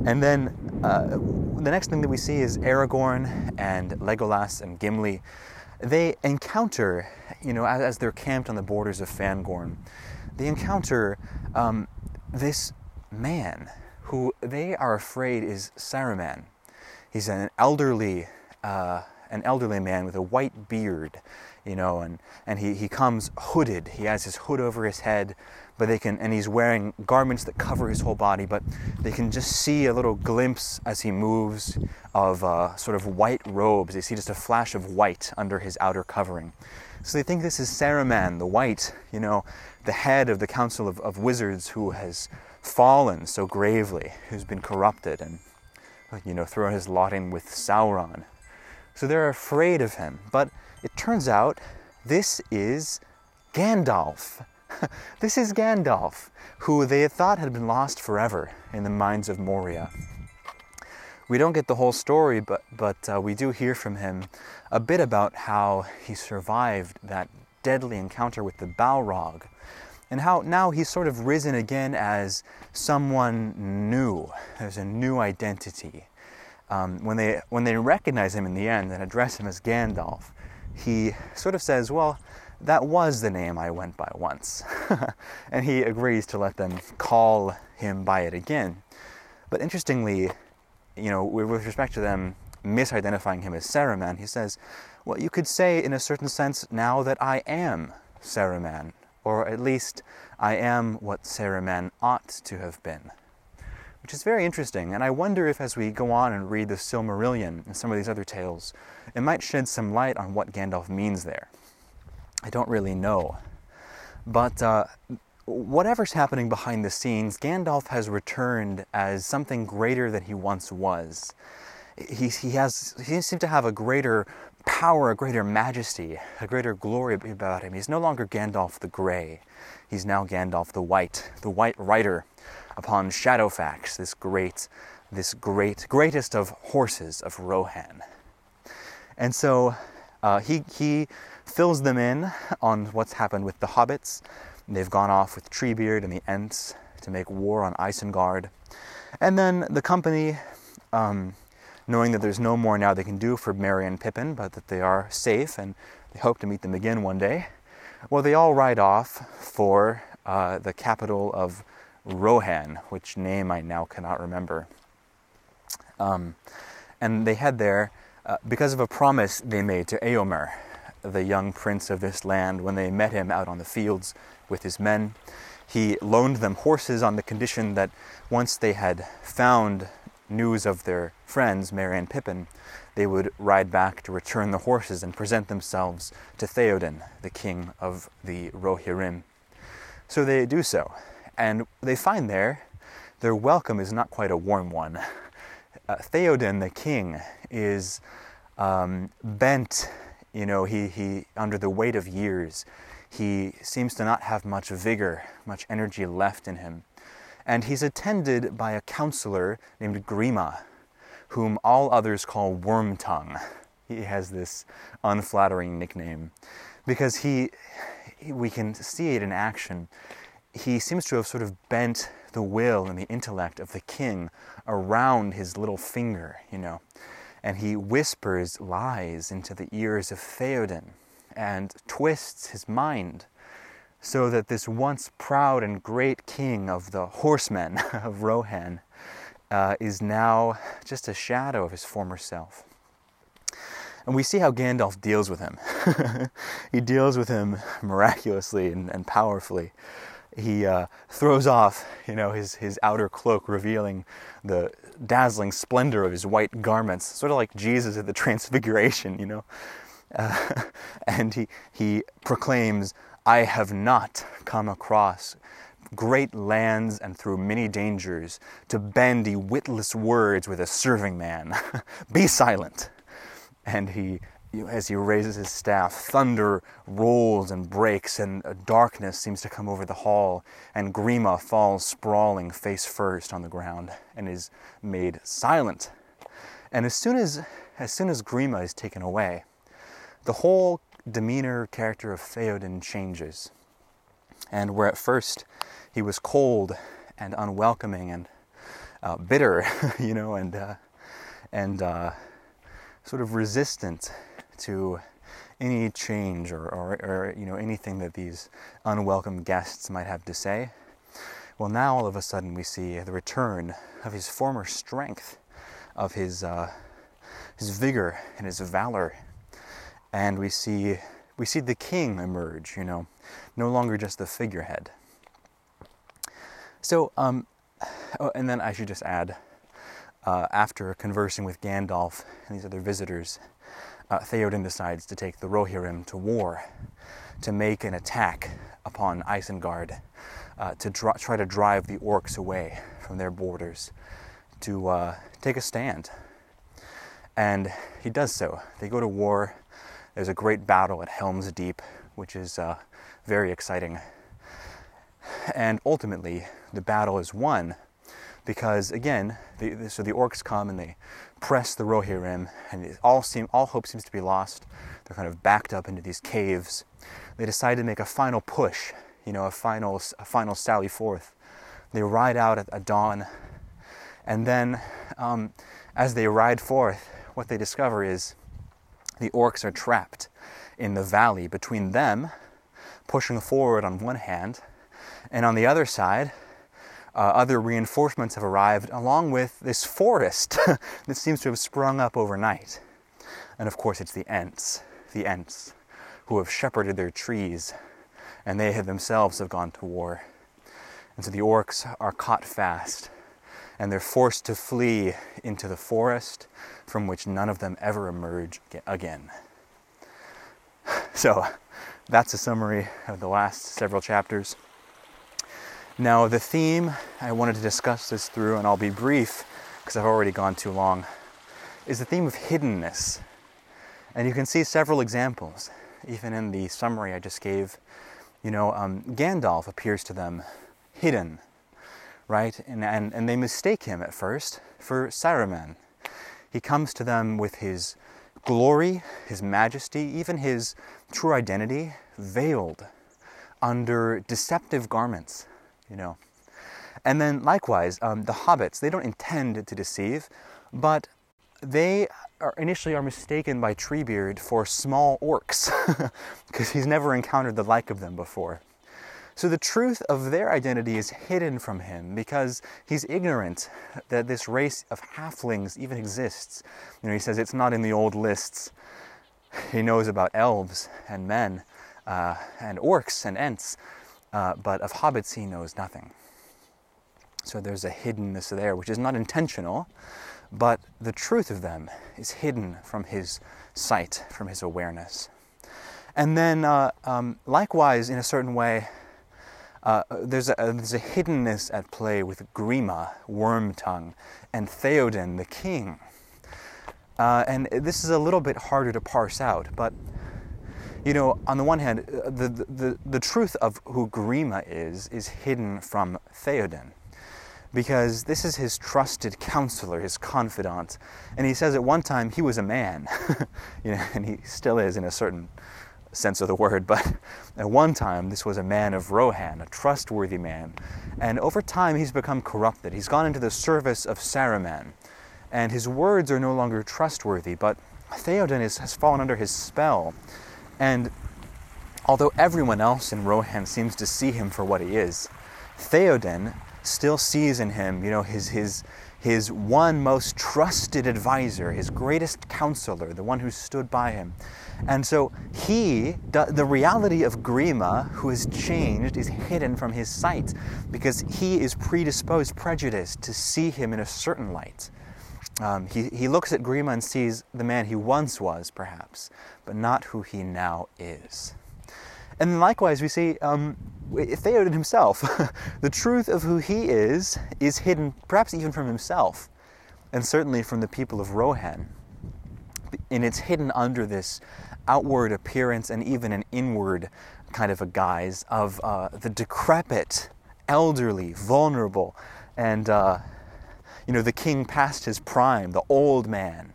and then uh, the next thing that we see is Aragorn and Legolas and Gimli. They encounter, you know, as, as they're camped on the borders of Fangorn, they encounter um, this man who they are afraid is Saruman. He's an elderly, uh, an elderly man with a white beard, you know, and, and he, he comes hooded. He has his hood over his head, but they can, and he's wearing garments that cover his whole body, but they can just see a little glimpse as he moves of uh, sort of white robes. They see just a flash of white under his outer covering. So they think this is Saruman, the white, you know, the head of the Council of, of Wizards who has fallen so gravely, who's been corrupted and, you know, thrown his lot in with Sauron. So they're afraid of him. But it turns out this is Gandalf. this is Gandalf, who they had thought had been lost forever in the mines of Moria. We don't get the whole story, but, but uh, we do hear from him a bit about how he survived that deadly encounter with the Balrog, and how now he's sort of risen again as someone new. There's a new identity. Um, when, they, when they recognize him in the end and address him as Gandalf, he sort of says, Well, that was the name I went by once. and he agrees to let them call him by it again. But interestingly, you know, with respect to them misidentifying him as Saruman, he says, Well, you could say in a certain sense now that I am Saruman, or at least I am what Saruman ought to have been. Which is very interesting, and I wonder if as we go on and read the Silmarillion and some of these other tales, it might shed some light on what Gandalf means there. I don't really know. But uh, whatever's happening behind the scenes, Gandalf has returned as something greater than he once was. He, he, has, he seems to have a greater power, a greater majesty, a greater glory about him. He's no longer Gandalf the Grey. He's now Gandalf the White, the White Rider upon Shadowfax, this great, this great, greatest of horses of Rohan. And so uh, he, he fills them in on what's happened with the hobbits. They've gone off with Treebeard and the Ents to make war on Isengard. And then the company, um, knowing that there's no more now they can do for Merry and Pippin, but that they are safe and they hope to meet them again one day, well, they all ride off for uh, the capital of Rohan, which name I now cannot remember. Um, and they head there uh, because of a promise they made to Eomer, the young prince of this land, when they met him out on the fields with his men. He loaned them horses on the condition that once they had found news of their friends, Merry and Pippin, they would ride back to return the horses and present themselves to Theoden, the king of the Rohirrim. So they do so, and they find there their welcome is not quite a warm one. Uh, Theoden, the king, is um, bent, you know, he, he, under the weight of years, he seems to not have much vigor, much energy left in him. And he's attended by a counselor named Grima, whom all others call Wormtongue. He has this unflattering nickname because he, we can see it in action. He seems to have sort of bent the will and the intellect of the king around his little finger, you know and he whispers lies into the ears of Theoden and twists his mind so that this once proud and great king of the horsemen of Rohan uh, is now just a shadow of his former self. And we see how Gandalf deals with him. he deals with him miraculously and, and powerfully he uh, throws off, you know, his, his outer cloak, revealing the dazzling splendor of his white garments, sort of like Jesus at the Transfiguration, you know. Uh, and he, he proclaims, I have not come across great lands and through many dangers to bandy witless words with a serving man. Be silent. And he as he raises his staff, thunder rolls and breaks, and a darkness seems to come over the hall, and Grima falls sprawling face first on the ground and is made silent. And as soon as, as soon as Grima is taken away, the whole demeanor, character of Theoden changes. And where at first he was cold and unwelcoming and uh, bitter, you know, and uh, and uh, sort of resistant to any change or, or, or, you know anything that these unwelcome guests might have to say. Well, now all of a sudden we see the return of his former strength, of his uh, his vigor and his valor, and we see we see the king emerge. You know, no longer just the figurehead. So, um, oh, and then I should just add, uh, after conversing with Gandalf and these other visitors, uh, Theoden decides to take the Rohirrim to war, to make an attack upon Isengard, uh, to dr- try to drive the orcs away from their borders, to uh, take a stand. And he does so. They go to war. There's a great battle at Helm's Deep, which is uh, very exciting. And ultimately, the battle is won because, again, the, so the orcs come and they press the Rohirrim, and all seem all hope seems to be lost. They're kind of backed up into these caves. They decide to make a final push, you know, a final a final sally forth. They ride out at, at dawn, and then um, as they ride forth, what they discover is the orcs are trapped in the valley between them, pushing forward on one hand, and on the other side, uh, other reinforcements have arrived, along with this forest that seems to have sprung up overnight. And of course, it's the Ents, the Ents, who have shepherded their trees, and they have themselves have gone to war. And so the orcs are caught fast, and they're forced to flee into the forest from which none of them ever emerge again. So that's a summary of the last several chapters. Now, the theme, I wanted to discuss this through, and I'll be brief because I've already gone too long, is the theme of hiddenness. And you can see several examples, even in the summary I just gave. You know, um, Gandalf appears to them hidden, right? And, and, and they mistake him at first for Saruman. He comes to them with his glory, his majesty, even his true identity veiled under deceptive garments you know. And then likewise, um, the hobbits, they don't intend to deceive, but they are initially are mistaken by Treebeard for small orcs, because he's never encountered the like of them before. So the truth of their identity is hidden from him because he's ignorant that this race of halflings even exists. You know, he says it's not in the old lists. He knows about elves and men uh, and orcs and ents, uh, but of hobbits he knows nothing. So there's a hiddenness there, which is not intentional, but the truth of them is hidden from his sight, from his awareness. And then, uh, um, likewise, in a certain way, uh, there's, a, there's a hiddenness at play with Grima, Wormtongue, and Theoden, the king. Uh, and this is a little bit harder to parse out, but you know, on the one hand, uh, the, the, the truth of who Grima is is hidden from Theoden because this is his trusted counselor, his confidant. And he says at one time he was a man, you know, and he still is in a certain sense of the word, but at one time this was a man of Rohan, a trustworthy man. And over time he's become corrupted. He's gone into the service of Saruman, and his words are no longer trustworthy, but Theoden is, has fallen under his spell. And although everyone else in Rohan seems to see him for what he is, Theoden still sees in him, you know, his, his, his one most trusted advisor, his greatest counselor, the one who stood by him. And so he, the reality of Grima, who has changed, is hidden from his sight because he is predisposed, prejudiced to see him in a certain light. Um, he, he looks at Grima and sees the man he once was, perhaps, but not who he now is. And likewise, we see um, Theoden himself. the truth of who he is is hidden, perhaps even from himself, and certainly from the people of Rohan. And it's hidden under this outward appearance and even an inward kind of a guise of uh, the decrepit, elderly, vulnerable, and uh, you know, the king past his prime, the old man.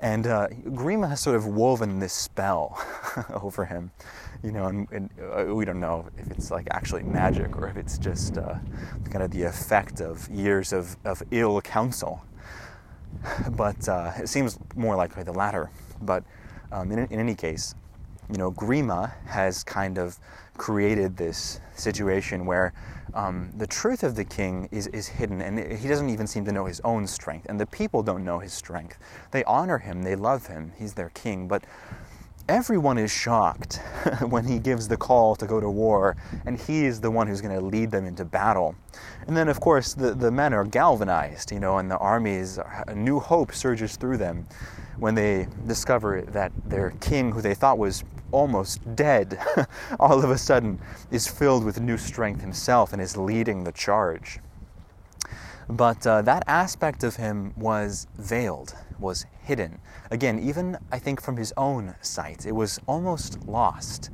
And uh, Grima has sort of woven this spell over him, you know, and, and uh, we don't know if it's like actually magic or if it's just uh, kind of the effect of years of, of ill counsel. But uh, it seems more likely the latter. But um, in, in any case, you know, Grima has kind of created this situation where um, the truth of the king is, is hidden, and he doesn't even seem to know his own strength, and the people don't know his strength. They honor him, they love him, he's their king, but everyone is shocked when he gives the call to go to war, and he is the one who's going to lead them into battle. And then, of course, the, the men are galvanized, you know, and the armies, a new hope surges through them when they discover that their king, who they thought was almost dead, all of a sudden is filled with new strength himself and is leading the charge. But uh, that aspect of him was veiled, was hidden. Again, even I think from his own sight, it was almost lost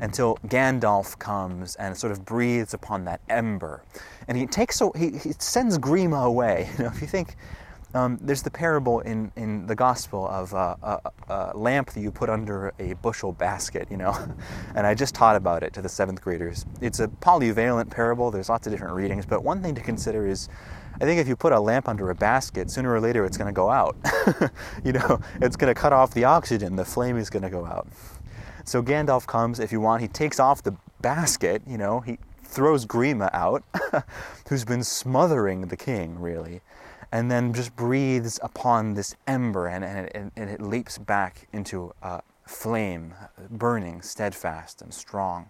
until Gandalf comes and sort of breathes upon that ember. And he takes, he, he sends Grima away. You know, if you think um, there's the parable in, in the gospel of uh, a, a, lamp that you put under a bushel basket, you know. and I just taught about it to the seventh graders. It's a polyvalent parable, there's lots of different readings, but one thing to consider is I think if you put a lamp under a basket, sooner or later it's going to go out. you know, it's going to cut off the oxygen, the flame is going to go out. So Gandalf comes, if you want, he takes off the basket, you know, he throws Grima out, who's been smothering the king, really and then just breathes upon this ember and, and, it, and it leaps back into a flame, burning, steadfast, and strong.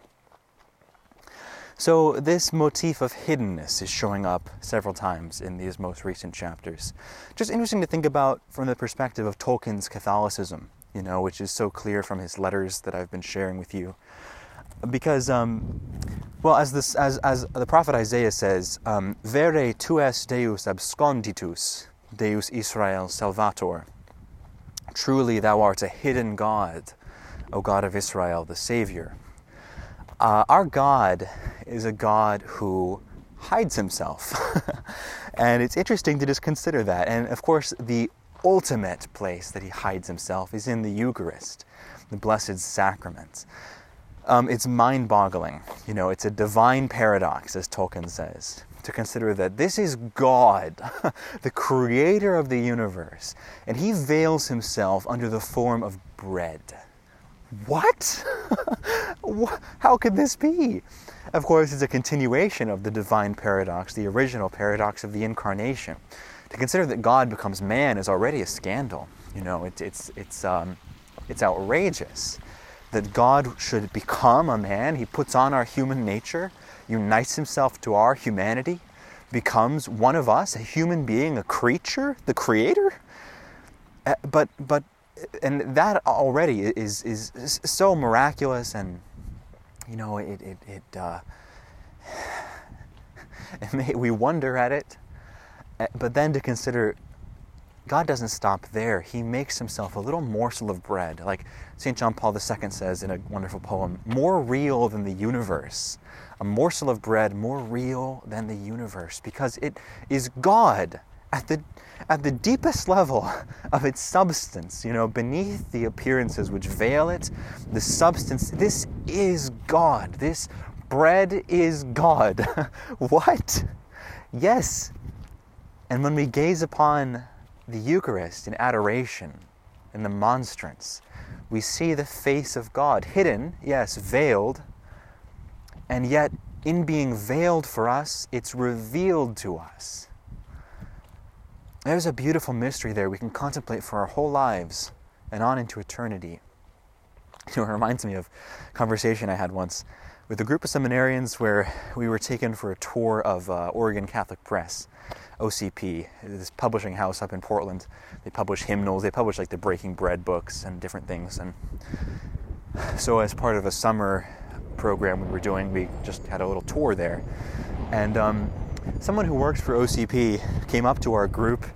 So, this motif of hiddenness is showing up several times in these most recent chapters. Just interesting to think about from the perspective of Tolkien's Catholicism, you know, which is so clear from his letters that I've been sharing with you. Because um, well, as, this, as, as the prophet Isaiah says, um, Vere tu Deus absconditus, Deus Israel salvator. Truly thou art a hidden God, O God of Israel, the Savior. Uh, our God is a God who hides himself. and it's interesting to just consider that. And of course, the ultimate place that he hides himself is in the Eucharist, the Blessed Sacrament. Um, it's mind boggling. You know, it's a divine paradox, as Tolkien says, to consider that this is God, the creator of the universe, and he veils himself under the form of bread. What? How could this be? Of course, it's a continuation of the divine paradox, the original paradox of the incarnation. To consider that God becomes man is already a scandal. You know, it, it's, it's, um, it's outrageous that God should become a man. He puts on our human nature, unites himself to our humanity, becomes one of us, a human being, a creature, the creator. Uh, but, but, and that already is, is, so miraculous and, you know, it, it, it, uh, it may, we wonder at it. Uh, but then to consider God doesn't stop there. He makes himself a little morsel of bread. Like St. John Paul II says in a wonderful poem, more real than the universe. A morsel of bread more real than the universe because it is God at the at the deepest level of its substance, you know, beneath the appearances which veil it, the substance, this is God. This bread is God. what? Yes. And when we gaze upon the Eucharist in adoration, in the monstrance, we see the face of God, hidden, yes, veiled, and yet in being veiled for us, it's revealed to us. There's a beautiful mystery there we can contemplate for our whole lives and on into eternity. You know, it reminds me of a conversation I had once with a group of seminarians where we were taken for a tour of uh, Oregon Catholic Press. OCP, this publishing house up in Portland. They publish hymnals, they publish like the Breaking Bread books and different things. And so, as part of a summer program we were doing, we just had a little tour there. And um, someone who works for OCP came up to our group,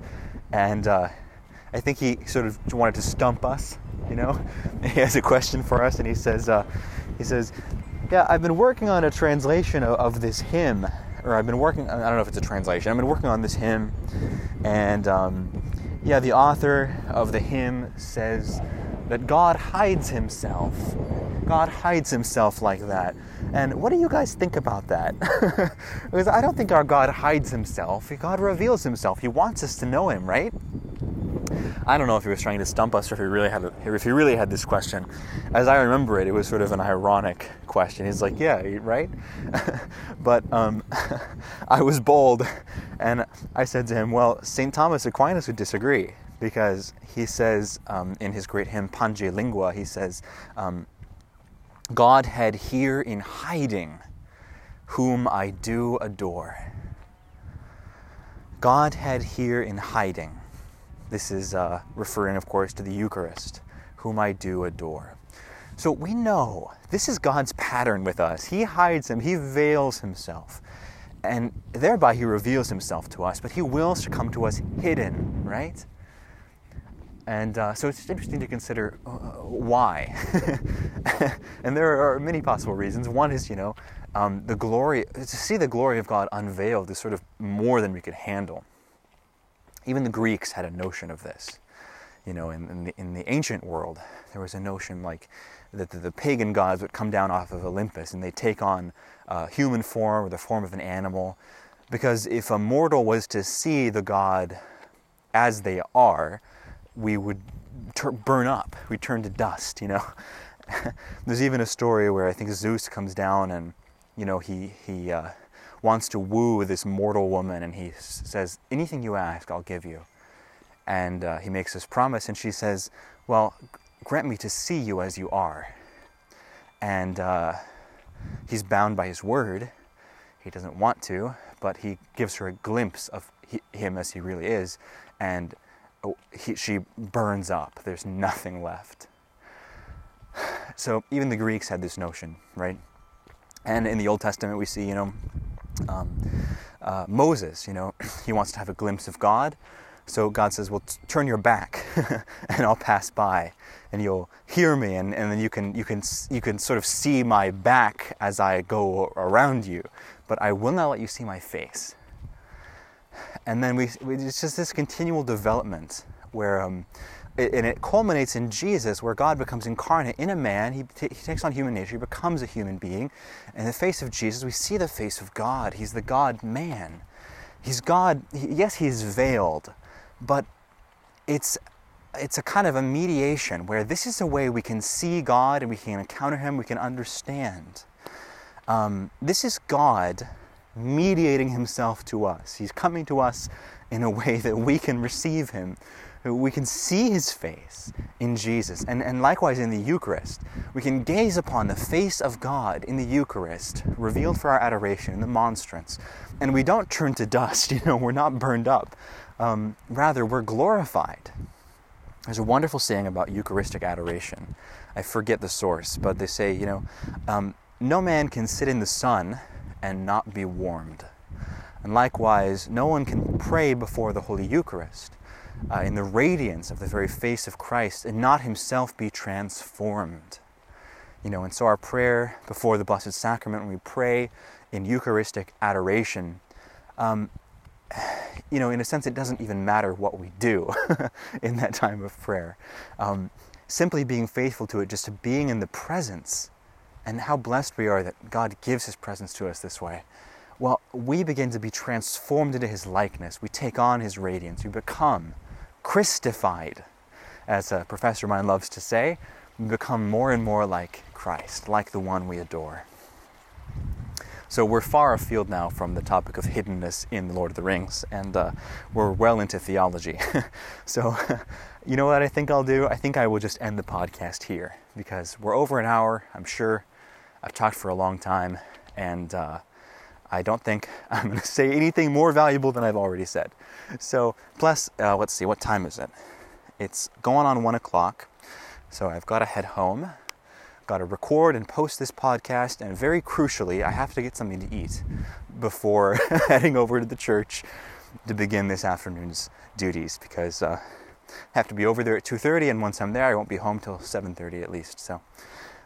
and uh, I think he sort of wanted to stump us. You know, he has a question for us, and he says, uh, he says, "Yeah, I've been working on a translation of, of this hymn." or I've been working. I don't know if it's a translation. I've been working on this hymn, and um, yeah, the author of the hymn says that God hides himself. God hides himself like that. And what do you guys think about that? because I don't think our God hides himself. God reveals himself. He wants us to know him, right? I don't know if he was trying to stump us or if he really had if he really had this question. As I remember it, it was sort of an ironic question. He's like, "Yeah, right," but um, I was bold, and I said to him, "Well, Saint Thomas Aquinas would disagree because he says um, in his great hymn Pange Lingua, he says." Um, Godhead here in hiding whom I do adore. Godhead here in hiding. This is uh, referring, of course, to the Eucharist, whom I do adore. So we know this is God's pattern with us. He hides him, He veils Himself. And thereby He reveals Himself to us, but He wills to come to us hidden, right? And uh, so it's interesting to consider uh, why. and there are many possible reasons. One is, you know, um, the glory, to see the glory of God unveiled is sort of more than we could handle. Even the Greeks had a notion of this. You know, in, in, the, in the ancient world, there was a notion like that the, the, pagan gods would come down off of Olympus and they take on human form or the form of an animal. Because if a mortal was to see the god as they are, we would ter- burn up. We turn to dust, you know. There's even a story where I think Zeus comes down and, you know, he, he uh, wants to woo this mortal woman and he says, Anything you ask, I'll give you. And uh, he makes this promise and she says, Well, grant me to see you as you are. And uh, he's bound by his word. He doesn't want to, but he gives her a glimpse of he, him as he really is. And Oh, he, she burns up. There's nothing left. So even the Greeks had this notion, right? And in the Old Testament, we see, you know, um, uh, Moses, you know, he wants to have a glimpse of God. So God says, well, t- turn your back and I'll pass by and you'll hear me and, and then you can, you, can, you can sort of see my back as I go around you, but I will not let you see my face and then we, we, it's just this continual development where um, and it culminates in Jesus where God becomes incarnate in a man. He, t- he takes on human nature. He becomes a human being. In the face of Jesus we see the face of God. He's the God man. He's God. Yes, he, yes he's veiled but it's it's a kind of a mediation where this is a way we can see God and we can encounter him. We can understand. Um, this is God mediating himself to us. He's coming to us in a way that we can receive him. We can see his face in Jesus. And, and likewise in the Eucharist, we can gaze upon the face of God in the Eucharist, revealed for our adoration in the monstrance. And we don't turn to dust, you know, we're not burned up. Um, rather, we're glorified. There's a wonderful saying about Eucharistic adoration. I forget the source, but they say, you know, um, no man can sit in the sun and not be warmed. And likewise, no one can pray before the Holy Eucharist uh, in the radiance of the very face of Christ and not himself be transformed. You know, and so our prayer before the Blessed Sacrament, when we pray in Eucharistic adoration, um, you know, in a sense, it doesn't even matter what we do in that time of prayer. Um, simply being faithful to it, just to being in the presence and how blessed we are that God gives His presence to us this way. Well, we begin to be transformed into His likeness. We take on His radiance. We become Christified, as a professor of mine loves to say. We become more and more like Christ, like the one we adore. So we're far afield now from the topic of hiddenness in The Lord of the Rings, and uh, we're well into theology. so, you know what I think I'll do? I think I will just end the podcast here because we're over an hour. I'm sure I've talked for a long time, and uh, I don't think I'm going to say anything more valuable than I've already said. So, plus, uh, let's see, what time is it? It's going on one o'clock, so I've got to head home. Got to record and post this podcast, and very crucially, I have to get something to eat before heading over to the church to begin this afternoon's duties because uh, I have to be over there at 2:30, and once I'm there, I won't be home till 7:30 at least. So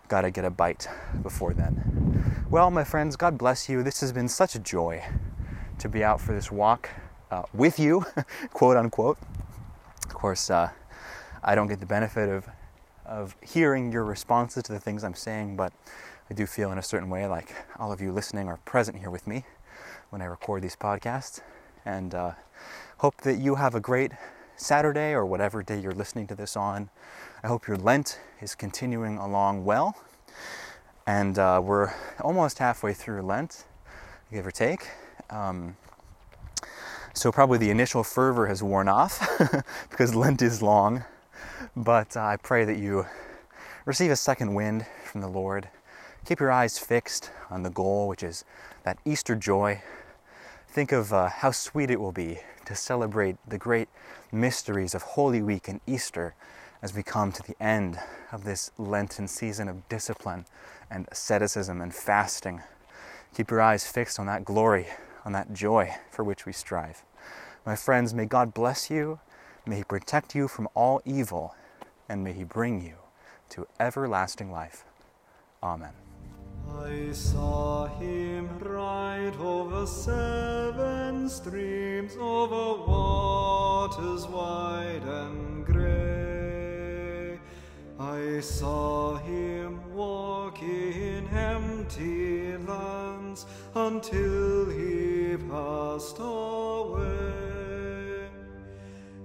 got to get a bite before then. Well, my friends, God bless you. This has been such a joy to be out for this walk uh, with you, quote unquote. Of course, uh, I don't get the benefit of of hearing your responses to the things I'm saying, but I do feel in a certain way like all of you listening are present here with me when I record these podcasts, and uh, hope that you have a great Saturday or whatever day you're listening to this on. I hope your Lent is continuing along well, and uh, we're almost halfway through Lent, give or take. Um, so probably the initial fervor has worn off because Lent is long, but uh, I pray that you receive a second wind from the Lord. Keep your eyes fixed on the goal, which is that Easter joy. Think of uh, how sweet it will be to celebrate the great mysteries of Holy Week and Easter as we come to the end of this Lenten season of discipline and asceticism and fasting. Keep your eyes fixed on that glory on that joy for which we strive. My friends, may God bless you, may He protect you from all evil, and may He bring you to everlasting life. Amen. I saw him ride over seven streams, over waters wide and grey. I saw him walk in empty lands until he passed away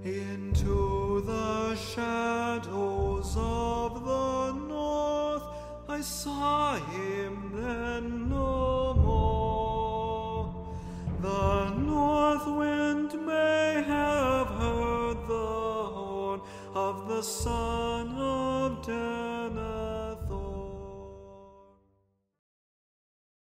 into the shadows of the north. I saw him then no more. The north wind the son of Dana.